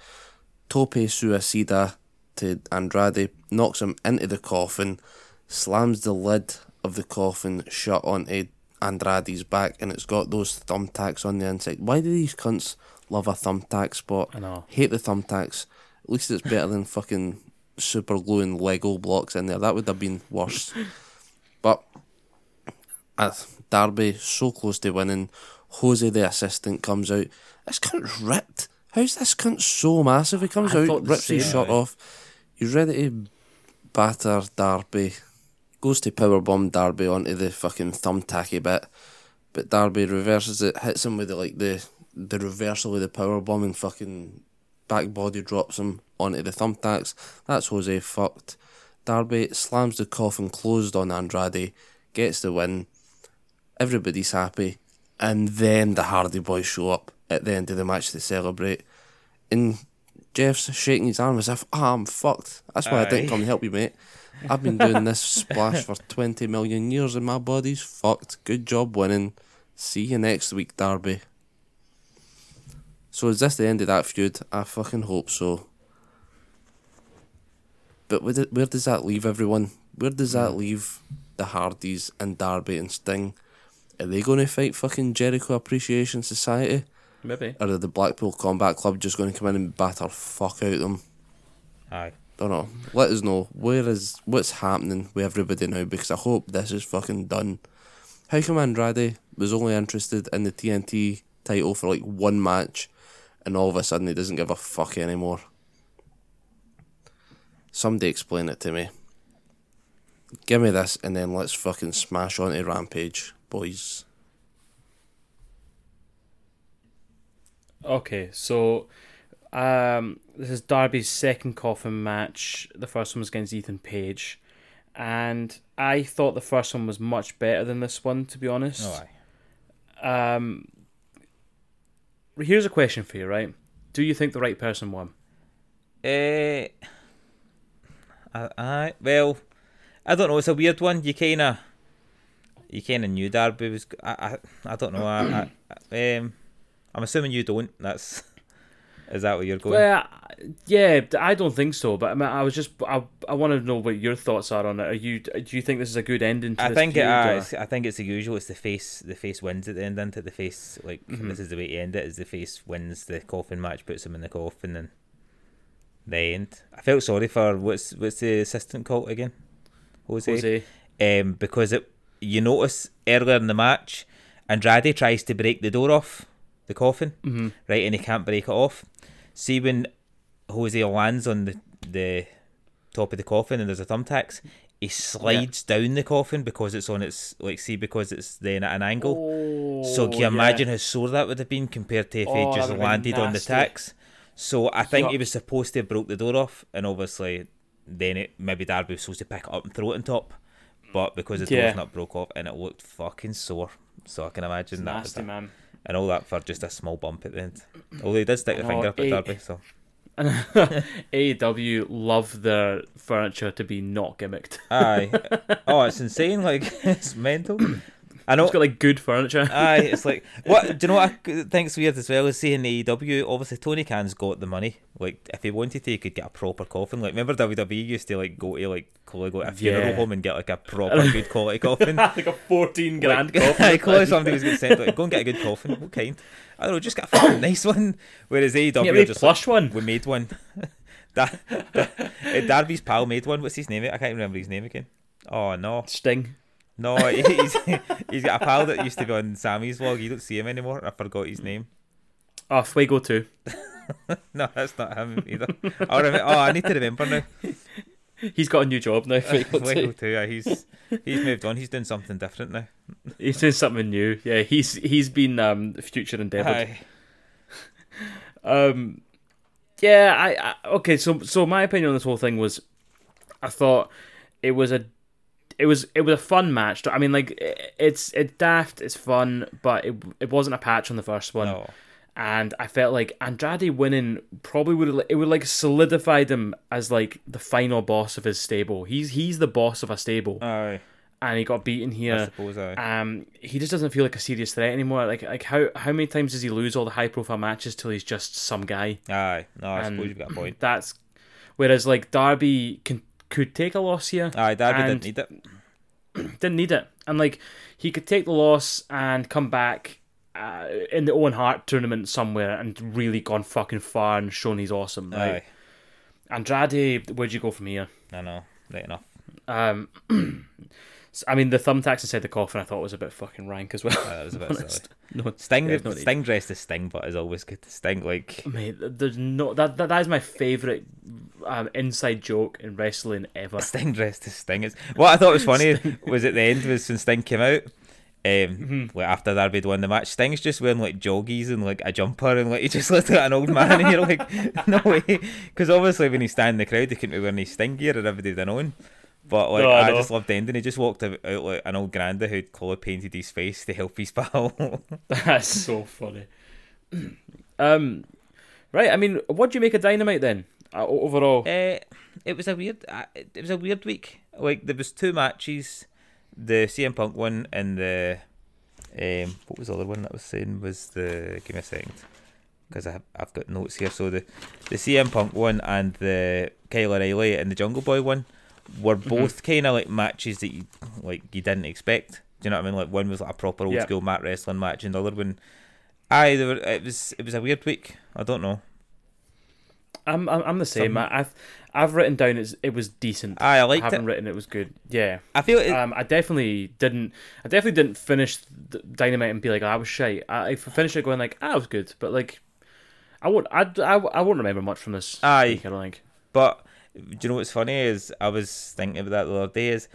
tope suicida to Andrade, knocks him into the coffin, slams the lid of the coffin shut onto Andrade's back, and it's got those thumbtacks on the inside. Why do these cunts love a thumbtack spot? I know. Hate the thumbtacks. At least it's better than fucking super glue and Lego blocks in there. That would have been worse. But as Darby so close to winning, Jose the assistant comes out. This cunt's ripped. How's this cunt so massive? He comes I out, rips his shirt off. He's ready to batter Darby. Goes to powerbomb Darby onto the fucking thumbtacky bit. But Darby reverses it, hits him with the, like the the reversal of the powerbomb and fucking back body drops him onto the thumbtacks. That's Jose fucked. Darby slams the coffin closed on Andrade, gets the win. Everybody's happy. And then the Hardy Boys show up at the end of the match to celebrate. And Jeff's shaking his arm as if, ah, I'm fucked. That's why I didn't come and help you, mate. I've been doing this splash for 20 million years and my body's fucked. Good job winning. See you next week, Darby. So is this the end of that feud? I fucking hope so. But where, where does that leave everyone? Where does that leave the Hardys and Darby and Sting? Are they going to fight fucking Jericho Appreciation Society? Maybe. Or are the Blackpool Combat Club just going to come in and batter fuck out them? Aye. Don't know. Let us know where is what's happening with everybody now because I hope this is fucking done. How come Andrade was only interested in the TNT title for like one match, and all of a sudden he doesn't give a fuck anymore? Somebody explain it to me. Give me this, and then let's fucking smash onto Rampage, boys. Okay, so um, this is Darby's second coffin match. The first one was against Ethan Page, and I thought the first one was much better than this one, to be honest. Oh, aye. Um, here's a question for you, right? Do you think the right person won? Eh, I, I, well, I don't know. It's a weird one. You kind of, you kind of knew Darby was. I, I, I don't know. I, I, um, I'm assuming you don't. That's, is that where you're going? Well, yeah, I don't think so. But I, mean, I was just I, I want to know what your thoughts are on it. Are you do you think this is a good ending? to I this think it, uh, it's- I think it's the usual. It's the face. The face wins at the end. Isn't? The face like Mhm. this is the way to end it. Is the face wins the coffin match, puts him in the coffin, and the end. I felt sorry for what's what's the assistant called again? Jose. Jose. Um, because it you notice earlier in the match, Andrade tries to break the door off the coffin, hmm right, and he can't break it off. See when Jose lands on the the top of the coffin and there's a thumbtacks, he slides down the coffin because it's on its like see because it's then at an angle. so can you Oh, yeah. imagine how sore that would have been compared to if Oh, he just landed on the tacks? So I think he was supposed to have broke the door off, and obviously then it maybe Darby was supposed to pick it up and throw it on top, but because the Yeah. door's not broke off and it looked fucking sore, so I can imagine It's that nasty, man. And all that for just a small bump at the end. Although he did stick the I finger up at Darby, so AEW love their furniture to be not gimmicked. aye, oh it's insane, like it's mental. I know. It's got like good furniture. Aye, it's like what do you know what I think's weird as well is seeing AEW. Obviously, Tony Khan's got the money. Like, if he wanted to, he could get a proper coffin. Like, remember WWE used to like go to like go to a funeral Yeah. home and get like a proper good quality coffin. like a fourteen grand coffin. like, coffin. Chloe, somebody was getting sent like, go and get a good coffin. What kind? I don't know, just get a fucking nice one. Whereas AEW Yeah, just plush like, one. we made one. eh, Darby's pal made one. What's his name? I can't remember his name again. Oh no. Sting. No, he's he's got a pal that used to be on Sammy's vlog. You don't see him anymore. I forgot his name. Oh, Fuego too. No, that's not him either. I remember, oh, I need to remember now. He's got a new job now. Fuego Fuego too. Yeah, he's he's moved on. He's doing something different now. He's doing something new. Yeah, he's he's been um future endeavored. Aye. Um, yeah, I, I okay. So so my opinion on this whole thing was, I thought it was a, it was it was a fun match. I mean, like it's it's daft, it's fun, but it it wasn't a patch on the first one. No. and I felt like Andrade winning probably would it would like solidified him as like the final boss of his stable. He's he's the boss of a stable, Aye. and he got beaten here. I suppose. Aye. Um, he just doesn't feel like a serious threat anymore. Like like how how many times does he lose all the high profile matches till he's just some guy? Aye. No, I and suppose you've got a point. That's whereas like Darby can could take a loss here, Aye, Darby and- didn't need it. didn't need it, and like he could take the loss and come back. Uh, in the Owen Hart tournament somewhere and really gone fucking far and shown he's awesome. Right? Aye. Andrade, where'd you go from here? I know. Right enough. Um, I mean, the thumbtacks inside the coffin I thought was a bit fucking rank as well. That was a bit silly. No, Sting, yeah, it's not Sting dressed as Sting, but is always good to Sting. Like, Mate, there's no that that, that is my favorite um, inside joke in wrestling ever. Sting dressed as Sting. Is what I thought was funny was at the end was when Sting came out. Um, Mm-hmm. like after Darby had won the match, Sting's just wearing like joggies and like a jumper, and like he just looked like an old man, and you're like, no way, because obviously when he's standing in the crowd, he couldn't be wearing his Sting gear, and everybody would known. But like, No, I I, just loved the ending. He just walked out, like an old granda who'd colour painted his face to help his pal. That's so funny. um, right. I mean, what do you make of Dynamite then? Uh, overall, Uh, it was a weird. Uh, it was a weird week. Like there was two matches, the CM Punk one and the um. What was the other one that I was saying was the? Give me a second, because I I've got notes here. So the the CM Punk one and the Kyle O'Reilly and the Jungle Boy one were both kind of like matches that you like you didn't expect. Do you know what I mean? Like one was like a proper old Yeah. school mat wrestling match, and the other one, aye, were, it was it was a weird week. I don't know. I'm I'm, I'm the same. I, I've I've written down it's, it was decent. Aye, I I liked haven't it. written it was good. Yeah. I feel it, Um, I definitely didn't. I definitely didn't finish Dynamite and be like, oh, I was shite. I, I finished it going like, ah, it was good, but like, I won't. I, I, I won't remember much from this. Aye. week, I don't think. But do you know what's funny is I was thinking about that the other day is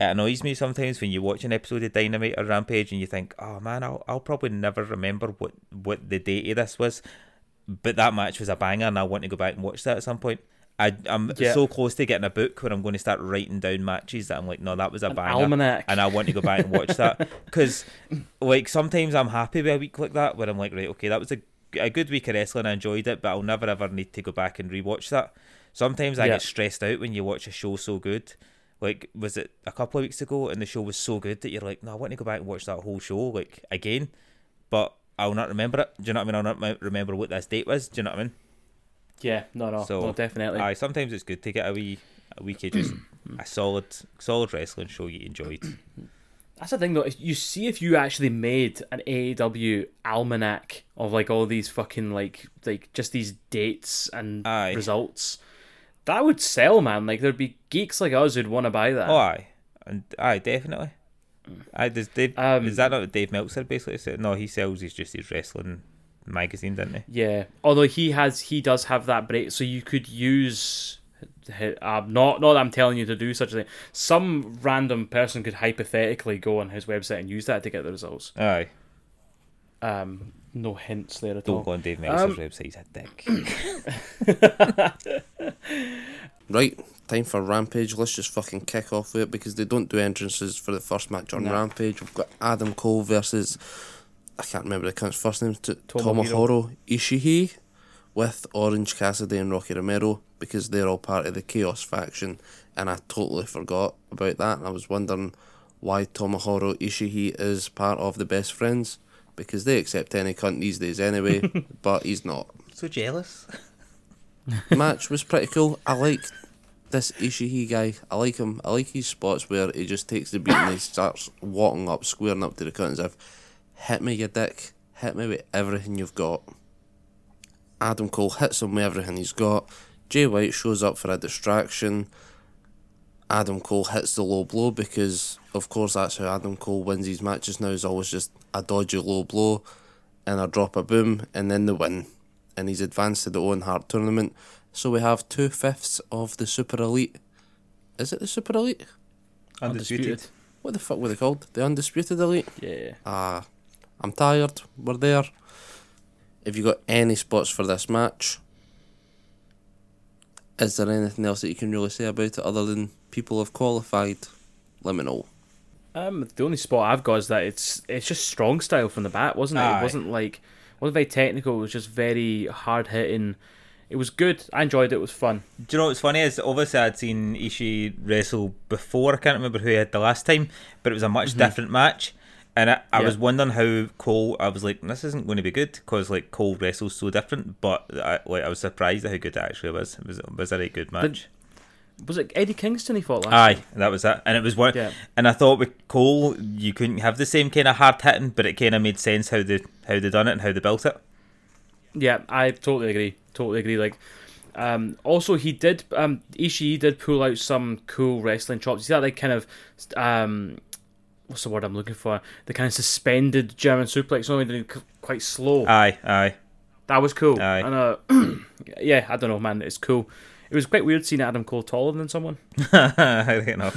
it annoys me sometimes when you watch an episode of Dynamite or Rampage and you think, oh man, I'll, I'll probably never remember what, what the date of this was, but that match was a banger and I want to go back and watch that at some point. I, I'm Yeah. so close to getting a book where I'm going to start writing down matches that I'm like, no, that was a An banger. almanac. And I want to go back and watch that because, like, sometimes I'm happy with a week like that where I'm like, right, okay, that was a, a good week of wrestling. I enjoyed it, but I'll never ever need to go back and rewatch that. Sometimes I Yeah. get stressed out when you watch a show so good. Like, was it a couple of weeks ago and the show was so good that you're like, no, I want to go back and watch that whole show, like, again, but I'll not remember it. Do you know what I mean? I'll not remember what this date was. Do you know what I mean? Yeah, no, no, So, no, definitely. Aye, sometimes it's good to get a wee a wee just a solid solid wrestling show you enjoyed. That's the thing, though. You see, if you actually made an AEW almanac of like all these fucking like like just these dates and Aye. results, that would sell, man. Like there'd be geeks like us who'd want to buy that. Oh aye, and aye, definitely. Aye, does Dave? Um, is that not what Dave Meltzer basically said? No, he sells his just his wrestling magazine, didn't he? Yeah, although he has, he does have that break, so you could use. Uh, not, not that I'm telling you to do such a thing. Some random person could hypothetically go on his website and use that to get the results. Aye, Um, no hints there at don't all. go on Dave Meltzer's Um, website. He's a dick. Right, time for Rampage. Let's just fucking kick off with it because they don't do entrances for the first match on No. Rampage. We've got Adam Cole versus I can't remember the cunt's first name. T- Tomohiro. Tomohiro Ishii with Orange Cassidy and Rocky Romero because they're all part of the Chaos faction, and I totally forgot about that. I was wondering why Tomohiro Ishii is part of the best friends because they accept any cunt these days anyway, but he's not so jealous. match was pretty cool. I like this Ishii guy. I like him. I like his spots where he just takes the beat and he starts walking up, squaring up to the cunt as if, hit me, you dick. Hit me with everything you've got. Adam Cole hits him with everything he's got. Jay White shows up for a distraction. Adam Cole hits the low blow because, of course, that's how Adam Cole wins his matches now. Is always just a dodgy low blow and a drop a boom and then the win. And he's advanced to the Owen Hart tournament. So we have two fifths of the Super Elite. Is it the Super Elite? Undisputed. What the fuck were they called? The Undisputed Elite? Yeah. Ah, I'm tired. We're there. Have you got any spots for this match? Is there anything else that you can really say about it other than people have qualified? Let me know. Um, the only spot I've got is that it's it's just strong style from the bat, wasn't it? Aye. It wasn't like wasn't very technical. It was just very hard hitting. It was good. I enjoyed it. It was fun. Do you know what's funny is obviously I'd seen Ishii wrestle before. I can't remember who he had the last time, but it was a much different match. And I, I Yeah. was wondering how Cole. I was like, this isn't going to be good because like Cole wrestles so different. But I, like I was surprised at how good it actually was. It was it was a really good match. Was it Eddie Kingston he fought last? Aye, time? that was it. And it was one. Yeah. And I thought with Cole, you couldn't have the same kind of hard hitting, but it kind of made sense how they how they done it and how they built it. Yeah, I totally agree. Totally agree. Like, um, also he did. Um, Ishii did pull out some cool wrestling chops. See that like kind of, um, what's the word I'm looking for? The kind of suspended German suplex, only did quite slow. Aye, aye. That was cool. Aye. And uh, yeah, I don't know, man. It's cool. It was quite weird seeing Adam Cole taller than someone. I don't know.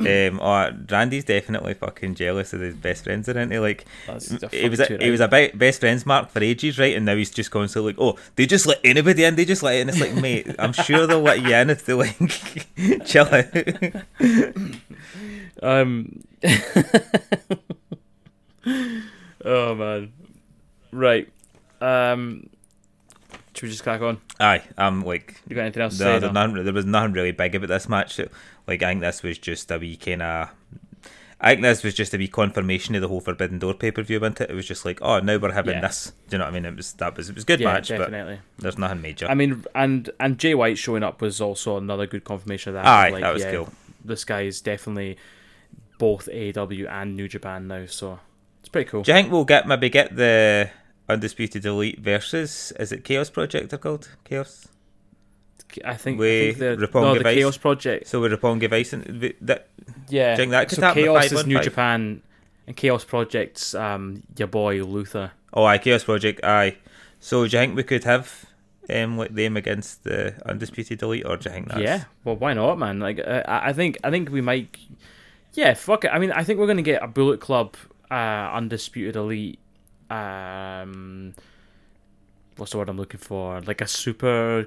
um, oh, Randy's definitely fucking jealous of his best friends, isn't he? Like, he was a, he was a be- best friends mark for ages, right? And now he's just constantly like, oh, they just let anybody in. They just let in. It's like, mate, I'm sure they'll let you in if they like chill out. Um. oh man. Right. Um. Should we just crack on? Aye, I'm like, You got anything else to say? No? nothing, there was nothing really big about this match. Like, I think this was just a wee kind of. I think this was just a wee confirmation of the whole Forbidden Door pay per view, wasn't it? It was just like, oh, now we're having Yeah. this. Do you know what I mean? It was that was it was a good Yeah, match, definitely. but there's nothing major. I mean, and and Jay White showing up was also another good confirmation of that. Aye, Like, that was yeah, cool. This guy is definitely both AEW and New Japan now, so it's pretty cool. Do you think we'll get maybe get the Undisputed Elite versus is it Chaos Project they're called? Chaos? I think, I with think the, Roppongi no, the Vice? Chaos Project. So with Roppongi Vice and th- that Yeah, Do you think that could so? Chaos is New five? Japan, and Chaos Project's um your boy Luther. oh aye Chaos Project aye. So do you think we could have um like them against the Undisputed Elite or do you think that's Yeah, well, why not, man? Like, uh, I I think I think we might. Yeah, fuck it. I mean, I think we're gonna get a Bullet Club, uh, Undisputed Elite. Um, what's the word I'm looking for? Like a super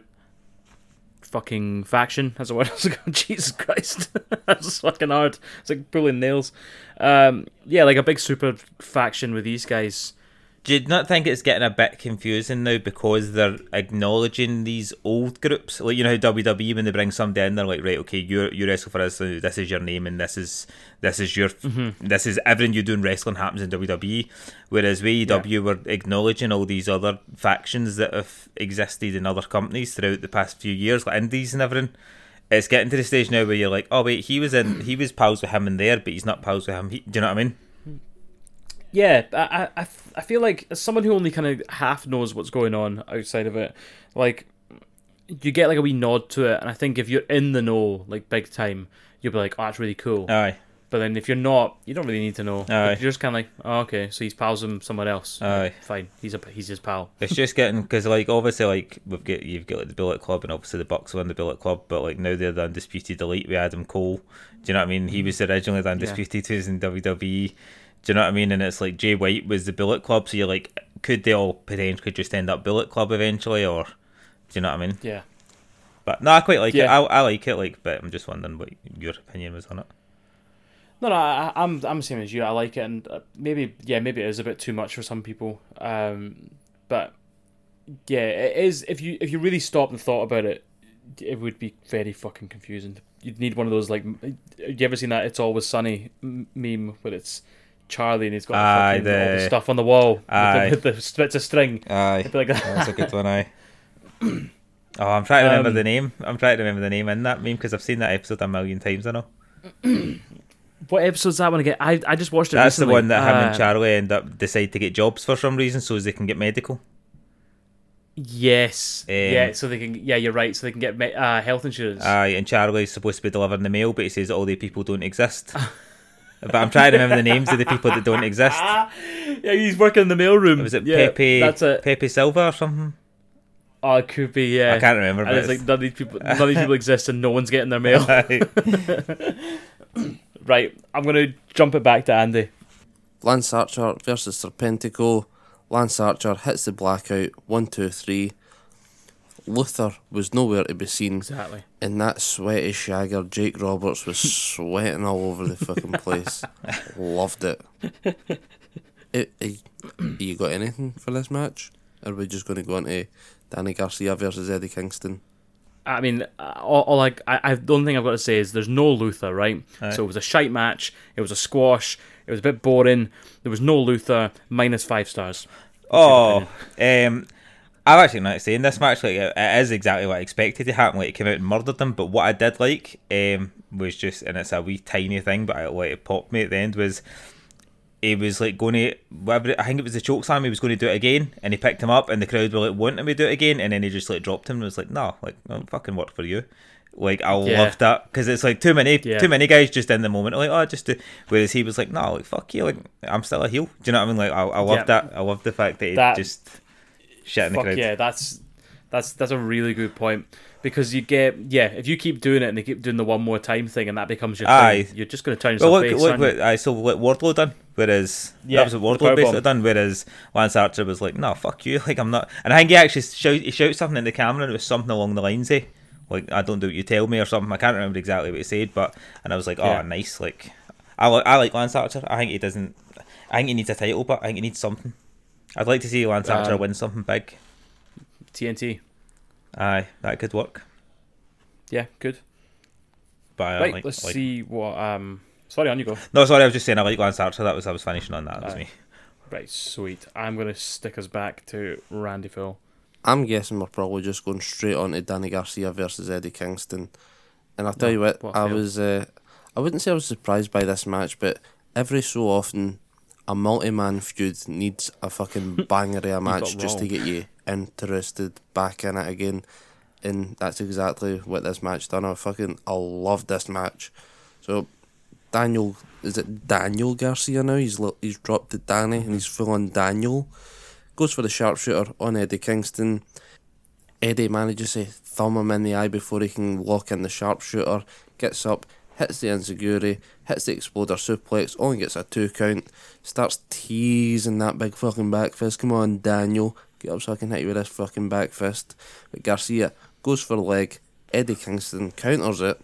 fucking faction. That's the word I was. Jesus Christ, that's fucking hard. It's like pulling nails. Um, yeah, like a big super faction with these guys do you not think it's getting a bit confusing now because they're acknowledging these old groups? Like you know how WWE when they bring somebody in, they're like, right, okay, you you wrestle for us. So this is your name, and this is this is your mm-hmm. this is everything you do in wrestling happens in WWE. Whereas AEW were acknowledging all these other factions that have existed in other companies throughout the past few years, like indies and everything. It's getting to the stage now where you're like, oh wait, he was in, he was pals with him in there, but he's not pals with him. He, do you know what I mean? Yeah, I, I, I feel like as someone who only kind of half knows what's going on outside of it, like you get like a wee nod to it, and I think if you're in the know, like big time, you'll be like, "Oh, that's really cool." Aye, but then if you're not, you don't really need to know. Aye. You're just kind of like, "Oh, okay, so he's pals with somewhere else." Aye. fine. He's a he's his pal. it's just getting because like obviously like we've got you've got like the Bullet Club and obviously the Bucks won the Bullet Club, but like now they're the undisputed elite with Adam Cole. Do you know what I mean? He mm. was originally the undisputed who's in WWE. Do you know what I mean? And it's like Jay White was the Bullet Club, so you're like, could they all potentially just end up Bullet Club eventually, or do you know what I mean? Yeah. But no, I quite like it. Yeah. I, I like it, like, but I'm just wondering what your opinion was on it. No, no, I, I'm I'm the same as you. I like it, and uh, maybe yeah, maybe it is a bit too much for some people. Um, but yeah, it is. If you if you really stopped and thought about it, it would be very fucking confusing. You'd need one of those like. You ever seen that "It's Always Sunny" m- meme where it's Charlie and he's got Aye, fucking all the the- stuff on the wall Aye. with the, with the bits of string. Aye, like that. that's a good one. Aye. Oh, I'm trying to remember Um, the name. I'm trying to remember the name in that meme because I've seen that episode a million times. I know. What episode's that one again? I I just watched it. That's the one that him Uh, and Charlie end up decide to get jobs for some reason, so as they can get medical. Yes. Um, yeah. So they can. Yeah, you're right. So they can get me- uh, health insurance. Aye, and Charlie's supposed to be delivering the mail, but he says all the people don't exist. but I'm trying to remember the names of the people that don't exist. yeah, he's working in the mailroom. Was it yeah, Pepe? That's it. Pepe Silva or something? Oh, it could be. Yeah. I can't remember. And But it's like none of these people, none of these people exist, and no one's getting their mail. Right. I'm gonna jump it back to Andy. Lance Archer versus Serpentico. Lance Archer hits the blackout. One, two, three. Luther was nowhere to be seen. Exactly. And that sweaty shagger, Jake Roberts, was sweating all over the fucking place. Loved it. it, it. You got anything for this match? Or are we just going to go into Danny Garcia versus Eddie Kingston? I mean, uh, all, all I, I, I, the only thing I've got to say is there's no Luther, right? So it was a shite match. It was a squash. It was a bit boring. There was no Luther. Minus five stars. Oh, um, I'm actually not saying this match. Like it, is exactly what I expected to happen. Like it came out and murdered them. But what I did like um, was just, and it's a wee tiny thing, but I like it popped me at the end was. He was like going to whatever I think it was the choke slam. He was going to do it again, and he picked him up, and the crowd were like wanting him to do it again, and then he just like dropped him and was like, "No, like no, fucking work for you." Like I Yeah. loved that because it's like too many, Yeah. too many guys just in the moment, like oh, just do. Whereas he was like, "No, like fuck you, like I'm still a heel." Do you know what I mean? Like I, I love Yeah. that. I love the fact that he That- just shit in the Fuck crowd. yeah, that's that's that's a really good point because you get yeah if you keep doing it and they keep doing the one more time thing and that becomes your Aye. thing, you're just going to turn yourself Well, look, face. look aren't you? what I saw what Wardlow done. Whereas Yeah, that was what Wardlow basically done. Whereas Lance Archer was like, "No, fuck you. Like I'm not." And I think he actually shout he shouted something in the camera, and it was something along the lines of like, "I don't do what you tell me" or something. I can't remember exactly what he said, but and I was like, "Oh, Yeah. nice." Like I like I like Lance Archer. I think he doesn't. I think he needs a title, but I think he needs something. I'd like to see Lance Archer Um, win something big. TNT. Aye, that could work. Yeah, good. But right, like, let's like- see what. Um, sorry, on you go. No, sorry, I was just saying I like Lance Archer. That was I was finishing on that. That was me. Right, sweet. I'm going to stick us back to Randy Phil. I'm guessing we're probably just going straight on to Danny Garcia versus Eddie Kingston. And I'll tell No, you what, what I failed? was, uh, I wouldn't say I was surprised by this match, but every so often, a multi-man feud needs a fucking banger of a match just to get you interested back in it again. And that's exactly what this match done. I fucking, I love this match. So, Daniel, is it Daniel Garcia now? He's he's dropped to Danny and he's full on Daniel. Goes for the sharpshooter on Eddie Kingston. Eddie manages to thumb him in the eye before he can lock in the sharpshooter. Gets up, hits the Enziguri, hits the exploder suplex, only gets a two count. Starts teasing that big fucking back fist. Come on, Daniel. Get up so I can hit you with this fucking back fist. But Garcia goes for leg. Eddie Kingston counters it,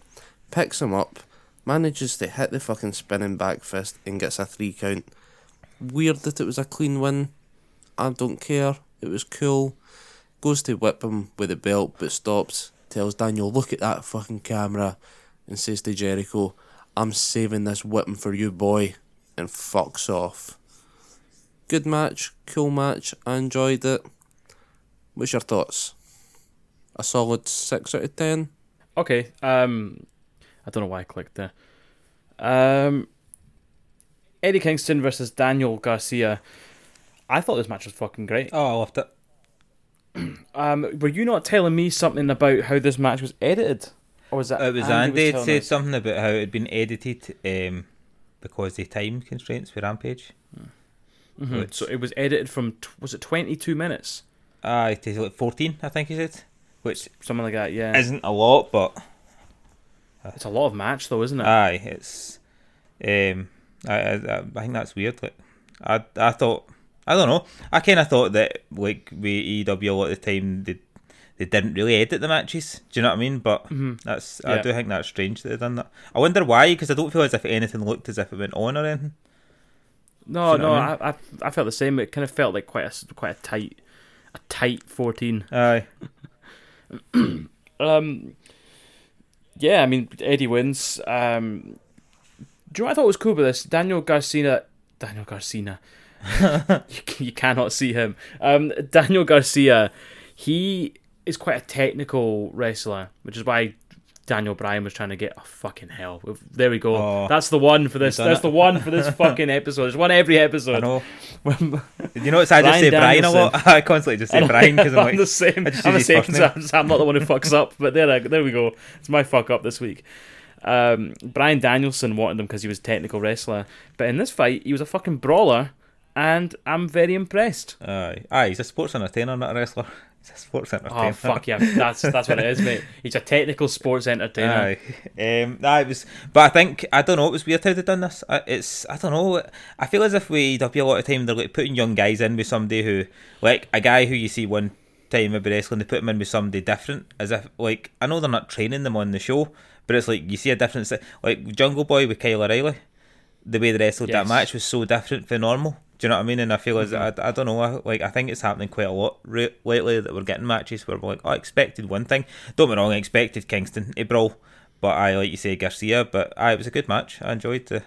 picks him up, manages to hit the fucking spinning back fist and gets a three count. Weird that it was a clean win. I don't care. It was cool. Goes to whip him with the belt, but stops. Tells Daniel, look at that fucking camera, and says to Jericho, I'm saving this whipping for you, boy, and fucks off. Good match, cool match. I enjoyed it. What's your thoughts? A solid six out of ten. Okay. Um, I don't know why I clicked there. Um, Eddie Kingston versus Daniel Garcia. I thought this match was fucking great. Oh, I loved it. Um, were you not telling me something about how this match was edited, or was that It was Andy Andy telling said us? something about how it had been edited um, because the time constraints for Rampage. Mhm. which- So it was edited from t- was it twenty two minutes, Aye, to like 14, I think he said. Which something like that. Yeah, isn't a lot, but it's a lot of match though, isn't it? aye, it's. Um, I, I, I think that's weird. Like, I, I thought, I don't know. I kind of thought that like with EW a lot of the time they they didn't really edit the matches. Do you know what I mean? But Mhm. that's I Yeah. do think that's strange that they've done that. I wonder why, because I don't feel as if anything looked as if it went on or anything. No, you no, know what I, I, I felt the same. It kind of felt like quite a quite a tight, a tight fourteen. Aye, Um, yeah, I mean Eddie wins. Um, do you know what I thought was cool about this? Daniel Garcia, Daniel Garcia. you, you cannot see him. Um, Daniel Garcia, he is quite a technical wrestler, which is why Daniel Bryan was trying to get. Oh fucking hell! There we go. Oh. That's the one for this. That's it. the one for this fucking episode. There's one every I episode. know. You notice I just say Bryan a lot. I constantly just say Bryan because I'm I'm like, the same. I I'm the same his first 'cause name. I'm, not the one who fucks up. But there, I, there we go. It's my fuck up this week. Um, Bryan Danielson wanted him because he was a technical wrestler, but in this fight he was a fucking brawler, and I'm very impressed. aye, aye, he's a sports entertainer, not a wrestler. A sports entertainer. Oh fuck yeah, that's that's what it is, mate. He's a technical sports entertainer. Aye. Um, nah, it was, but I think I don't know. It was weird how they done this. I- It's I don't know. I feel as if we. There'll be a lot of time they're like putting young guys in with somebody who, like a guy who you see one time maybe wrestling, they put him in with somebody different. As if like I know they're not training them on the show, but it's like you see a difference. Like Jungle Boy with Kyle O'Reilly, the way they wrestled Yes. that match was so different from normal. Do you know what I mean? And I feel as I, I don't know. I, like I think it's happening quite a lot re- lately that we're getting matches where we're like, oh, I expected one thing. Don't me wrong, I expected Kingston to brawl, but I like you say Garcia. But I, it was a good match. I enjoyed the.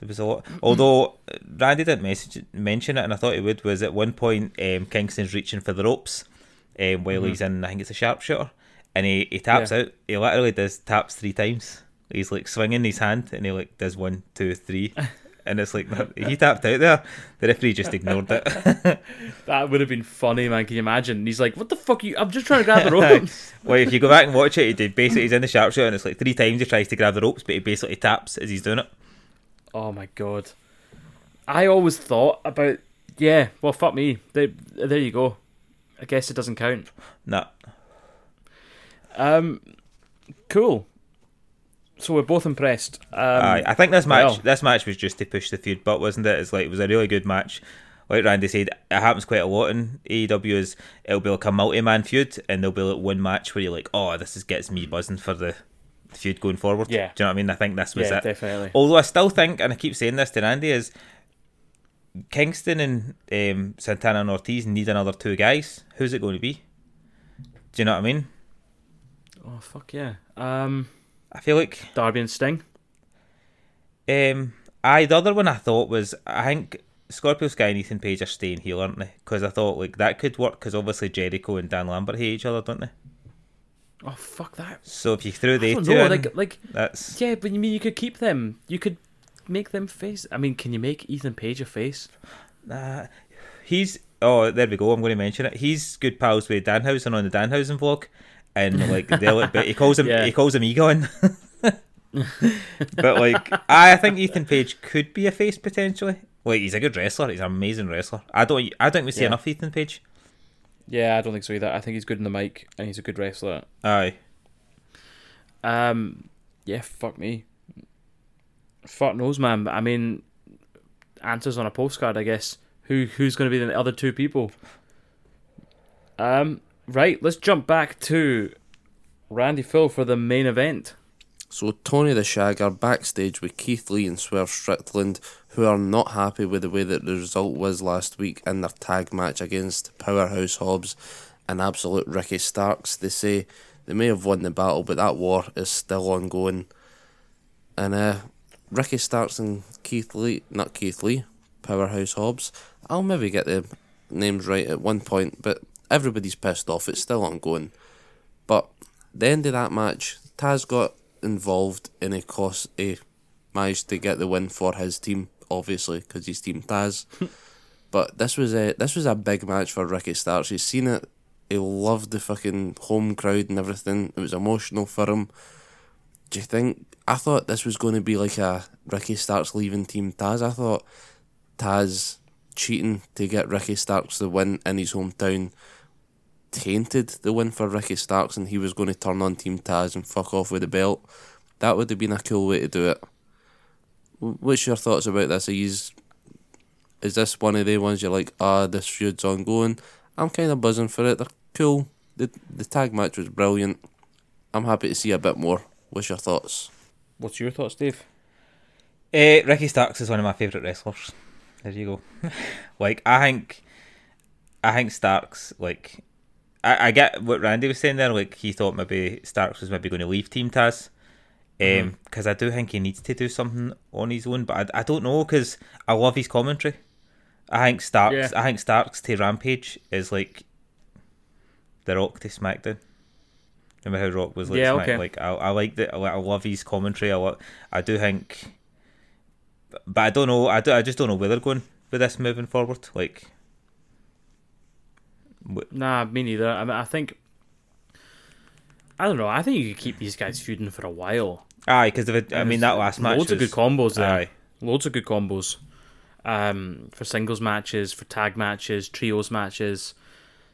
There was a lot. Although Randy didn't message, mention it, and I thought he would. Was at one point um, Kingston's reaching for the ropes, um, while he's in. I think it's a sharpshooter, and he, he taps Yeah. out. He literally does taps three times. He's like swinging his hand, and he like does one, two, three, and it's like he tapped out there. The referee just ignored it. That would have been funny, man. Can you imagine? He's like, "What the fuck? Are you? I'm just trying to grab the ropes." well, if you go back and watch it, he did basically he's in the sharpshooter, and it's like three times he tries to grab the ropes, but he basically taps as he's doing it. oh my god. I always thought about. Yeah, well, fuck me. There, there you go. I guess it doesn't count. Nah, Um, cool. So we're both impressed. Um, Aye, I think this match well. this match was just to push the feud, but wasn't it? It's like it was a really good match. Like Randy said, it happens quite a lot in AEW. Is it'll be like a multi-man feud, and there'll be like one match where you're like, oh, this is gets me buzzing for the feud going forward. Yeah. do you know what I mean? I think this was yeah, it. definitely. Although I still think, and I keep saying this to Randy, is Kingston and um, Santana and Ortiz need another two guys. Who's it going to be? Do you know what I mean? Oh fuck yeah. Um, I feel like Darby and Sting. Um, I the other one I thought was I think Scorpio Sky and Ethan Page are staying here, aren't they? Because I thought like that could work because obviously Jericho and Dan Lambert hate each other, don't they? Oh fuck that. So if you threw the two in, Like, like, that's yeah, but you mean you could keep them? You could make them face. I mean, can you make Ethan Page a face? uh, he's oh there we go. I'm going to mention it. He's good pals with Danhausen on the Danhausen vlog, and like but he calls him Yeah. he calls him Egon. but like I think Ethan Page could be a face potentially. Like he's a good wrestler. He's an amazing wrestler. I don't I don't think we see Yeah. enough Ethan Page. Yeah, I don't think so either. I think he's good in the mic and he's a good wrestler. Aye. Um, yeah, fuck me. Fuck knows, man. I mean, answers on a postcard, I guess. Who who's going to be the other two people? Um, right. Let's jump back to Randy Phil for the main event. So Tony the Shag are backstage with Keith Lee and Swerve Strickland, who are not happy with the way that the result was last week in their tag match against Powerhouse Hobbs and Absolute Ricky Starks. They say they may have won the battle, but that war is still ongoing. And uh, Ricky Starks and Keith Lee, not Keith Lee, Powerhouse Hobbs. I'll maybe get the names right at one point, but everybody's pissed off. It's still ongoing. But the end of that match, Taz got involved and he cost he managed to get the win for his team, obviously because he's Team Taz. but this was a this was a big match for Ricky Starks. He's seen it. He loved the fucking home crowd and everything. It was emotional for him. Do you think? I thought this was going to be like a Ricky Starks leaving Team Taz. I thought Taz cheating to get Ricky Starks the win in his hometown tainted the win for Ricky Starks and he was going to turn on Team Taz and fuck off with the belt. That would have been a cool way to do it. What's your thoughts about this? Are yous, is this one of the ones you're like, ah, this feud's ongoing? I'm kind of buzzing for it. They're cool. The, the tag match was brilliant. I'm happy to see a bit more. What's your thoughts? What's your thoughts, Dave? Uh, Ricky Starks is one of my favourite wrestlers. There you go. like I think, I think Starks like, I, I get what Randy was saying there. Like he thought maybe Starks was maybe going to leave Team Taz, um, because I do think he needs to do something on his own. But I, I don't know because I love his commentary. I think Starks, Yeah. I think Starks to Rampage is like the Rock to SmackDown. Remember how Rock was like? Yeah, Smack- okay. Like I, I like that. I, I love his commentary. I, lo- I do think but I don't know. I, do, I just don't know where they're going with this moving forward. Like, Nah, me neither. I mean, I think. I don't know. I think you could keep these guys feuding for a while. aye, because of I mean that last match Loads of good combos there. Aye, Loads of good combos. Um, for singles matches, for tag matches, trios matches.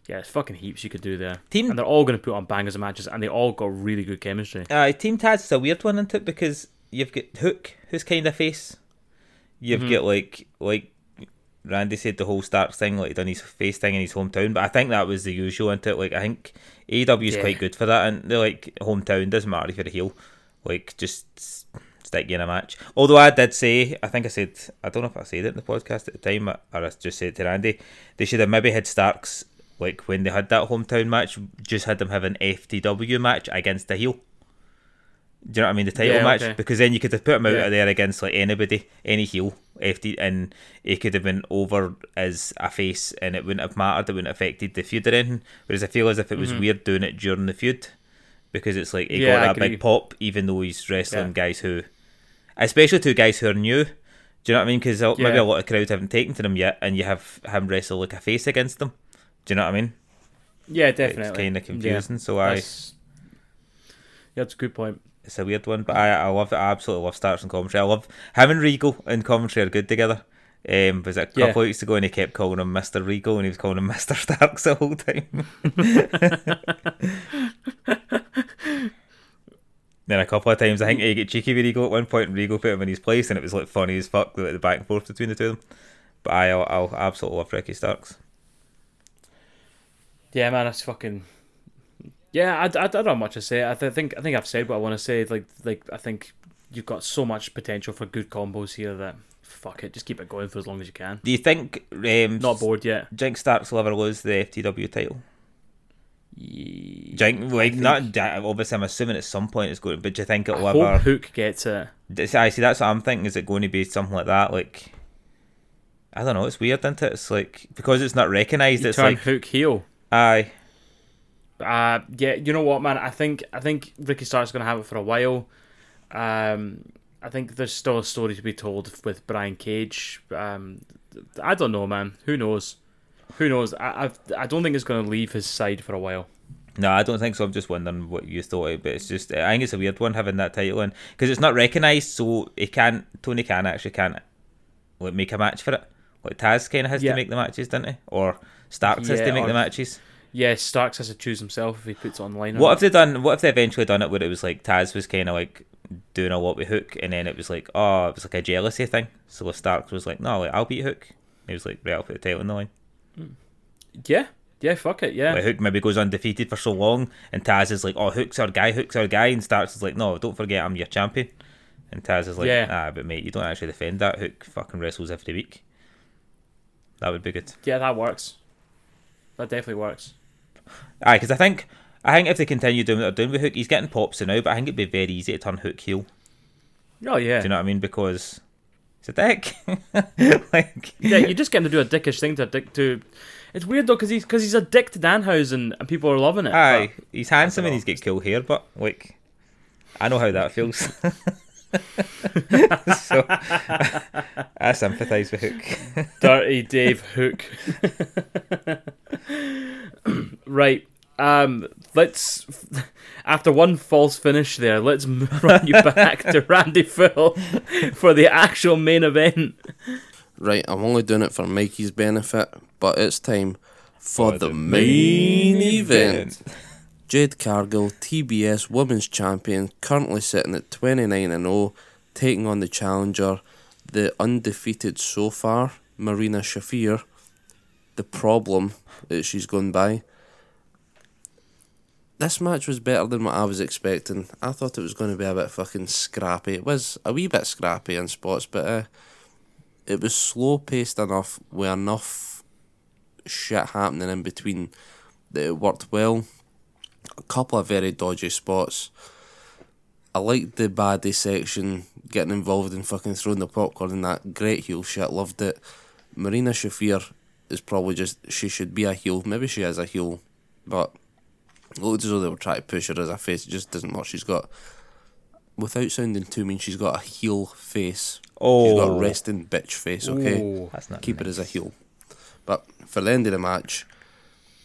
Yeah, it's fucking heaps you could do there. Team- and they're all going to put on bangers of matches, and they all got really good chemistry. aye. Team Taz is a weird one, isn't it? Because you've got Hook, who's kind of face. You've Mhm. got like like Randy said the whole Starks thing, like he done his face thing in his hometown. But I think that was the usual, isn't it? Like I think AEW is Yeah. quite good for that, and they're like hometown doesn't matter if you're a heel, like just stick you in a match. Although I did say, I think I said, I don't know if I said it in the podcast at the time, or I just said to Randy, they should have maybe had Starks like when they had that hometown match, just had them have an FTW match against a heel. Do you know what I mean? The title Yeah, match okay. because then you could have put him out Yeah. there against like anybody, any heel, FT, and he could have been over as a face, and it wouldn't have mattered. It wouldn't have affected the feud or anything. Whereas I feel as if it was weird doing it during the feud because it's like he Mm-hmm. Yeah, I got that agree. big pop, even though he's wrestling guys who, especially two guys who are new. Do you know what I mean? Because maybe Yeah. a lot of crowds haven't taken to them yet, and you have him wrestle like a face against them. Do you know what I mean? Yeah, definitely. It's kind of confusing. so I, that's- Yeah, that's a good point. It's a weird one, but I, I love it. I absolutely love Starks and commentary. I love him and Regal in commentary are good together. Um, was it a couple Yeah. of weeks ago and he kept calling him Mister Regal and he was calling him Mister Starks the whole time. then a couple of times I think he got cheeky with Regal at one point and Regal put him in his place and it was like funny as fuck like, the back and forth between the two of them. But I, I'll, I'll absolutely love Ricky Starks. Yeah, man, that's fucking. Yeah, I, I, I don't know much to say. I th- think I think I've said what I want to say. Like like I think you've got so much potential for good combos here that fuck it, just keep it going for as long as you can. Do you think um, Not bored yet. Jinx Starks will ever lose the FTW title? Jinx, like not obviously. I'm assuming at some point it's going, but do you think it'll ever? Hook gets it. I see. That's what I'm thinking. Is it going to be something like that? Like, I don't know. It's weird, isn't it? It's like because it's not recognised. You It's turn like, Hook heel. aye, Uh, yeah, you know what, man? I think I think Ricky Stark's gonna have it for a while. Um, I think there's still a story to be told with Brian Cage. Um, I don't know, man. Who knows? Who knows? I I've, I don't think it's gonna leave his side for a while. no, I don't think so. I'm just wondering what you thought. of it, But it's just, I think it's a weird one having that title in because it's not recognised. So he can't. Tony can actually can't like make a match for it. Like Taz kind of has Yeah. to make the matches, doesn't he? Or Starks has to make or- the matches. Yeah, Starks has to choose himself if he puts it online. What if they done? What if they eventually done it where it was like Taz was kind of like doing a lot with Hook, and then it was like, oh, it was like a jealousy thing. So Starks was like, no, like I'll beat Hook. He was like, right, I'll put the title on the line. Yeah, Yeah, fuck it. Yeah. Like Hook maybe goes undefeated for so long, and Taz is like, "Oh, Hook's our guy, Hook's our guy," and Starks is like, "No, don't forget, I'm your champion." And Taz is like, Yeah. "Ah, but mate, you don't actually defend that. Hook fucking wrestles every week." That would be good. Yeah, that works. That definitely works. Aye, because I think I think if they continue doing what they're doing with Hook, he's getting pops now, but I think it'd be very easy to turn Hook heel. Oh yeah. Do you know what I mean? Because he's a dick. like, yeah, you're just get him to do a dickish thing to a dick to. It's weird though because he's because he's a dick to Danhausen and people are loving it. aye, he's handsome and he's got cool hair, but like, I know how that feels. so I sympathise with Hook. Dirty Dave Hook. Right. Um. Let's. After one false finish there, let's run you back to Randy Phil for the actual main event. Right, I'm only doing it for Mikey's benefit, but it's time for, For the, the main, main event. event. Jade Cargill, TBS Women's Champion, currently sitting at 29 and 0, taking on the challenger, the undefeated so far, Marina Shafir. The problem that she's gone by. This match was better than what I was expecting. I thought it was going to be a bit fucking scrappy. It was a wee bit scrappy in spots, but uh, it was slow paced enough with enough shit happening in between that it worked well. A couple of very dodgy spots. I liked the baddie section, getting involved in fucking throwing the popcorn and that. Great heel shit, loved it. Marina Shafir is probably just, she should be a heel. Maybe she is a heel, but it looked as though they were trying to push her as a face. It just doesn't work. She's got, without sounding too mean, she's got a heel face. Oh. She's got a Oh. resting bitch face, okay? Ooh. That's not Keep it as a heel. But for the end of the match,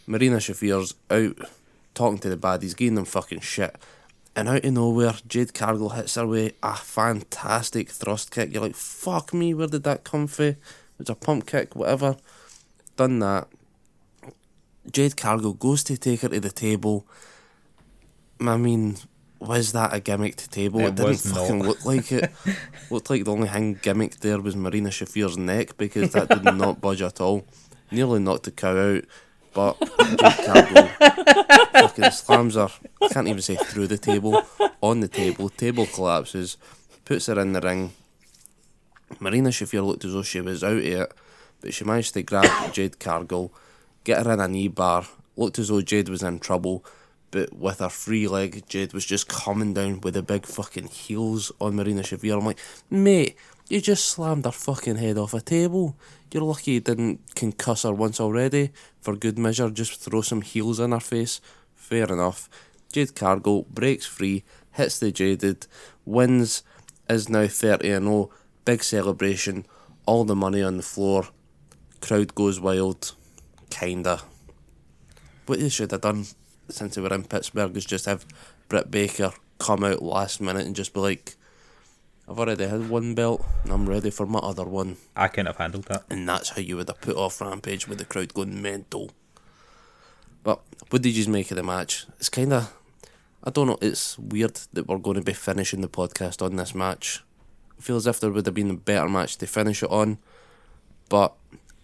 Marina Shafir's out talking to the baddies, giving them fucking shit. And out of nowhere, Jade Cargill hits her with a fantastic thrust kick. You're like, fuck me, where did that come from? It's a pump kick, whatever. Done that. Jade Cargill goes to take her to the table. I mean, was that a gimmick to table? It, It didn't fucking look like it. Looked like the only thing gimmick there was Marina Shafir's neck because that did not budge at all. Nearly knocked the cow out, but Jade Cargill fucking slams her. Can't even say through the table, on the table. Table collapses, puts her in the ring. Marina Shafir looked as though she was out of it, but she managed to grab Jade Cargill, get her in a knee bar. Looked as though Jade was in trouble, but with her free leg, Jade was just coming down with the big fucking heels on Marina Shafir. I'm like, mate, you just slammed her fucking head off a table. You're lucky you didn't concuss her once already. For good measure, just throw some heels in her face. Fair enough. Jade Cargill breaks free, hits the Jaded, wins, is now 30 and 0. Big celebration, all the money on the floor. Crowd goes wild. Kinda. What they should have done since they were in Pittsburgh is just have Britt Baker come out last minute and just be like, I've already had one belt and I'm ready for my other one. I couldn't have handled that. And that's how you would have put off Rampage with the crowd going mental. But what did you just make of the match? It's kind of, I don't know, it's weird that we're going to be finishing the podcast on this match. I feel as if there would have been a better match to finish it on, but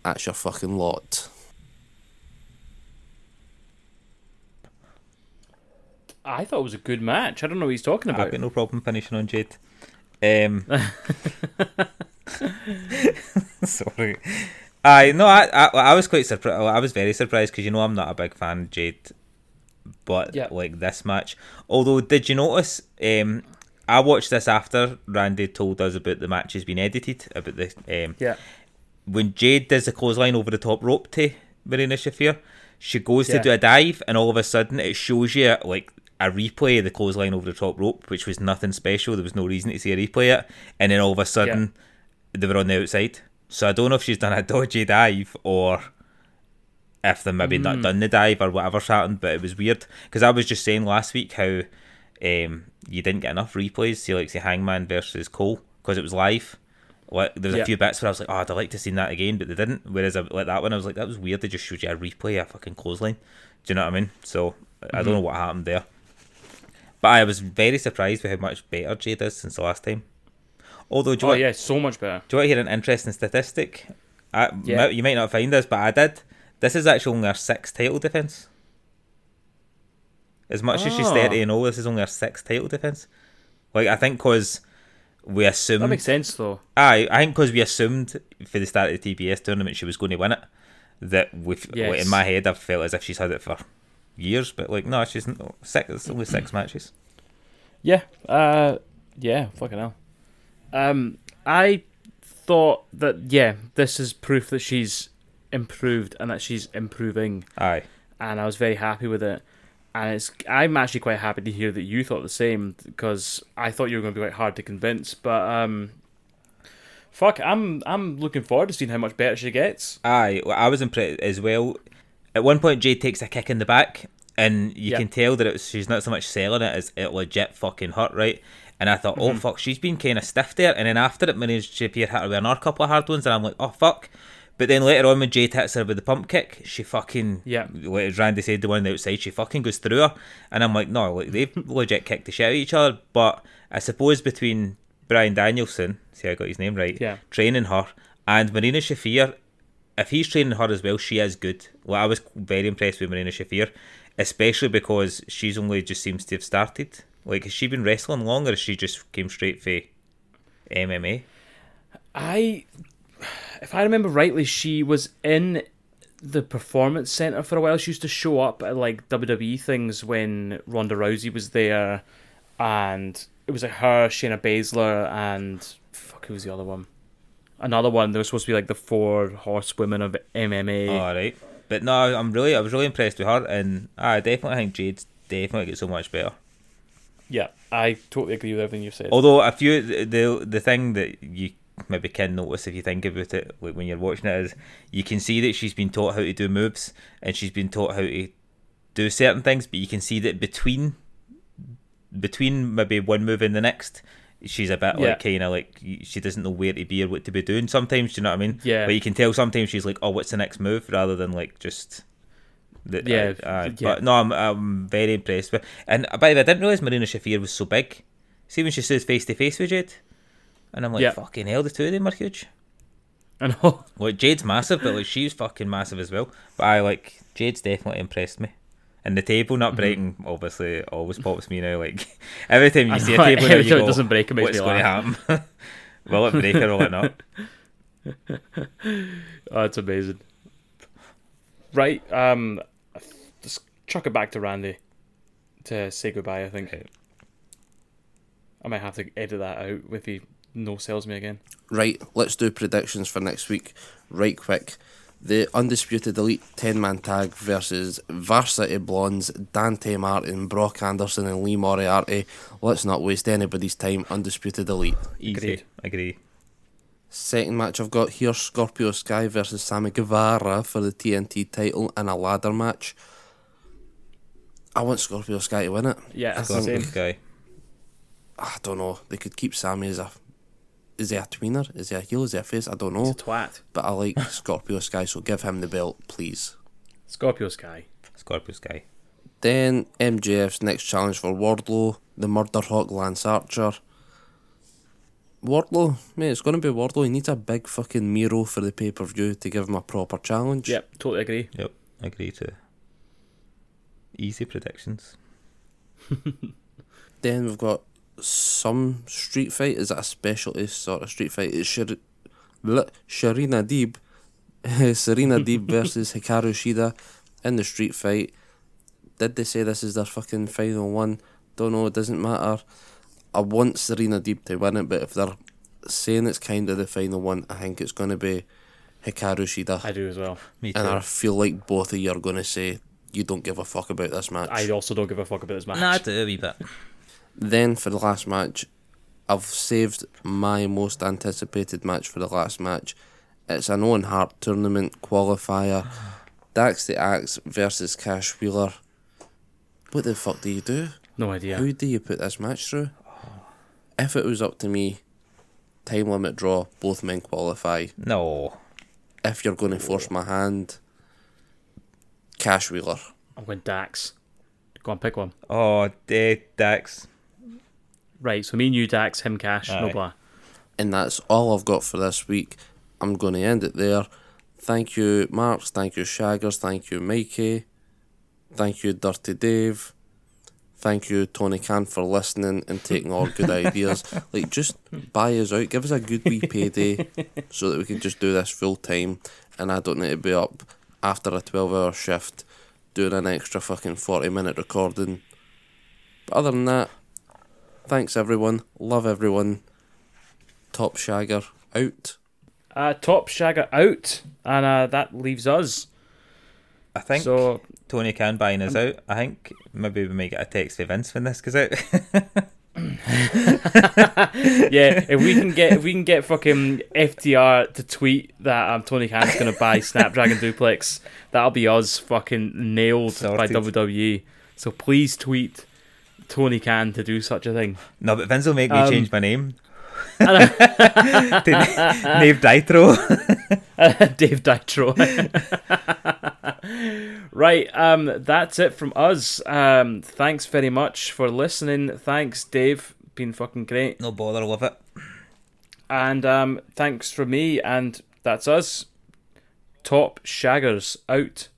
that's your fucking lot. I thought it was a good match. I don't know what he's talking I've about. got no problem finishing on Jade. Um, sorry. I no, I, I I was quite surprised. I was very surprised because you know I'm not a big fan of Jade, but Yeah. like this match. Although, did you notice? Um, I watched this after Randy told us about the match has been edited about the um Yeah. when Jade does the clothesline over the top rope to Marina Shafir, she goes to do a dive, and all of a sudden it shows you like a replay of the clothesline over the top rope, which was nothing special. There was no reason to see a replay it, and then all of a sudden they were on the outside. So I don't know if she's done a dodgy dive or if they maybe not hmm. done the dive or whatever's happened, but it was weird because I was just saying last week how um, you didn't get enough replays. See, like say Hangman versus Cole because it was live. Like there's Yeah. a few bits where I was like, oh, I'd like to see that again, but they didn't. Whereas I, like that one, I was like, that was weird. They just showed you a replay, of a fucking clothesline. Do you know what I mean? So I don't mm-hmm. know what happened there. But I was very surprised with how much better Jade is since the last time. Although, do you, Oh want, yeah, so much better. do you want to hear an interesting statistic? I, Yeah. You might not find this, but I did. This is actually only her sixth title defense. As much as she's Oh. 30 and all, this is only her sixth title defense. Like, I think because we assumed. That makes sense though. Aye, I think because we assumed for the start of the TBS tournament she was going to win it, that we Yes. like, in my head I've felt as if she's had it for years, but like no, she's six. It's only six matches. Yeah. Uh. Yeah. Fucking hell. Um. I thought that yeah, this is proof that she's improved and that she's improving, Aye, and I was very happy with it. And it's I'm actually quite happy to hear that you thought the same because I thought you were going to be quite hard to convince, but um. Fuck, I'm I'm looking forward to seeing how much better she gets. aye. I was impressed as well. At one point, Jade takes a kick in the back, and you Yeah. can tell that it's, she's not so much selling it as it legit fucking hurt, right? And I thought, oh mm-hmm. fuck, she's been kind of stiff there. And then after it, Marina Shafir hit her with another couple of hard ones, and I'm like, oh fuck. But then later on, when Jade hits her with the pump kick, she fucking Yeah. like Randy said, the one on the outside, she fucking goes through her, and I'm like, no, like they've legit kicked the shit out of each other. But I suppose between Bryan Danielson, see I got his name right, Yeah. training her, and Marina Shafir, if he's training her as well, she is good. Well, I was very impressed with Marina Shafir, especially because she's only just seems to have started. Like, has she been wrestling long, or she just came straight for MMA? I, if I remember rightly, she was in the performance center for a while. She used to show up at like WWE things when Ronda Rousey was there, and it was like her, Shayna Baszler, and fuck, who was the other one? Another one. They were supposed to be like the four horsewomen of MMA. All right, but no, I'm really, I was really impressed with her, and I definitely think Jade's definitely get so much better. Yeah, I totally agree with everything you've said. Although a few the the thing that you maybe can notice if you think about it, like when you're watching it, is you can see that she's been taught how to do moves and she's been taught how to do certain things, but you can see that between between maybe one move and the next, she's a bit Yeah. like kind of like she doesn't know where to be or what to be doing. Sometimes, do you know what I mean? Yeah. But you can tell sometimes she's like, oh, what's the next move, rather than like just. The, Yeah, uh, uh, yeah. But no, I'm, I'm very impressed with. And by the way, I didn't realize Marina Shafir was so big. See when she stood face to face with Jade, and I'm like, Yeah. fucking hell, the two of them are huge. I know. Like Jade's massive, but like she's fucking massive as well. But I like Jade's definitely impressed me. And the table Mm-hmm. not breaking obviously always pops me now. Like every time I you see a know, table, now, every you time it go, doesn't break, it makes what's me going to happen? will it break or will it not? Oh, it's amazing. Right, um, just chuck it back to Randy to say goodbye. I think Okay. I might have to edit that out if he no sells me again. Right, let's do predictions for next week. Right quick. The Undisputed Elite 10 man tag versus Varsity Blondes, Dante Martin, Brock Anderson, and Lee Moriarty. Let's not waste anybody's time. Undisputed Elite. Easy, Agreed. agree. Second match I've got here Scorpio Sky versus Sammy Guevara for the TNT title in a ladder match. I want Scorpio Sky to win it. Yeah, it's the Scorpio. Sky. I don't know. They could keep Sammy as a. Is he a tweener? Is he a heel? Is he a face? I don't know. He's know. a twat. But I like Scorpio Sky, so give him the belt, please. Scorpio Sky. Scorpio Sky. Then MJF's next challenge for Wardlow, the Murder Hawk Lance Archer. Wardlow, mate, it's going to be Wardlow. He needs a big fucking Miro for the pay per view to give him a proper challenge. Yep, totally agree. Yep, agree too. Easy predictions. Then we've got some street fight. Is it a specialty sort of street fight? It's Shir- Blah, Sharina Deeb. Serena Deeb versus Hikaru Shida in the street fight. Did they say this is their fucking final one? Don't know, it doesn't matter. I want Serena Deeb to win it, but if they're saying it's kind of the final one, I think it's going to be Hikaru Shida. I do as well. Me too. and I feel like both of you are going to say you don't give a fuck about this match. I also don't give a fuck about this match. Nah, I do a wee bit. Then for the last match, I've saved my most anticipated match for the last match. It's an Owen Hart tournament qualifier. Dax the Axe versus Cash Wheeler. What the fuck do you do? No idea. Who do you put this match through? If it was up to me, time limit draw, both men qualify. No. If you're going to force my hand, Cash Wheeler. I'm going Dax. Go on, pick one. Oh, dead Dax. Right, so me and you, Dax, him, Cash, no Aye. blah. And that's all I've got for this week. I'm going to end it there. Thank you, Marks. Thank you, Shaggers. Thank you, Mikey. Thank you, Dirty Dave. Thank you, Tony Khan, for listening and taking all good ideas. Like, just buy us out. Give us a good wee payday so that we can just do this full time and I don't need to be up after a 12 hour shift doing an extra fucking 40 minute recording. But other than that, thanks everyone. Love everyone. Top Shagger out. Uh, top Shagger out, and uh, that leaves us. I think So Tony Khan buying us out. I think maybe we might get a text for Vince when this goes out. yeah, if we can get if we can get fucking FTR to tweet that um, Tony Khan's gonna buy Snapdragon Duplex, that'll be us fucking nailed by WWE. So please tweet Tony Khan to do such a thing. no, but Vince will make me Um, change my name. to Nave Ditro. Dave Ditro. right, um, that's it from us. Um, thanks very much for listening. Thanks, Dave. Been fucking great. no bother, love it. And um, thanks from me, and that's us. Top Shaggers out.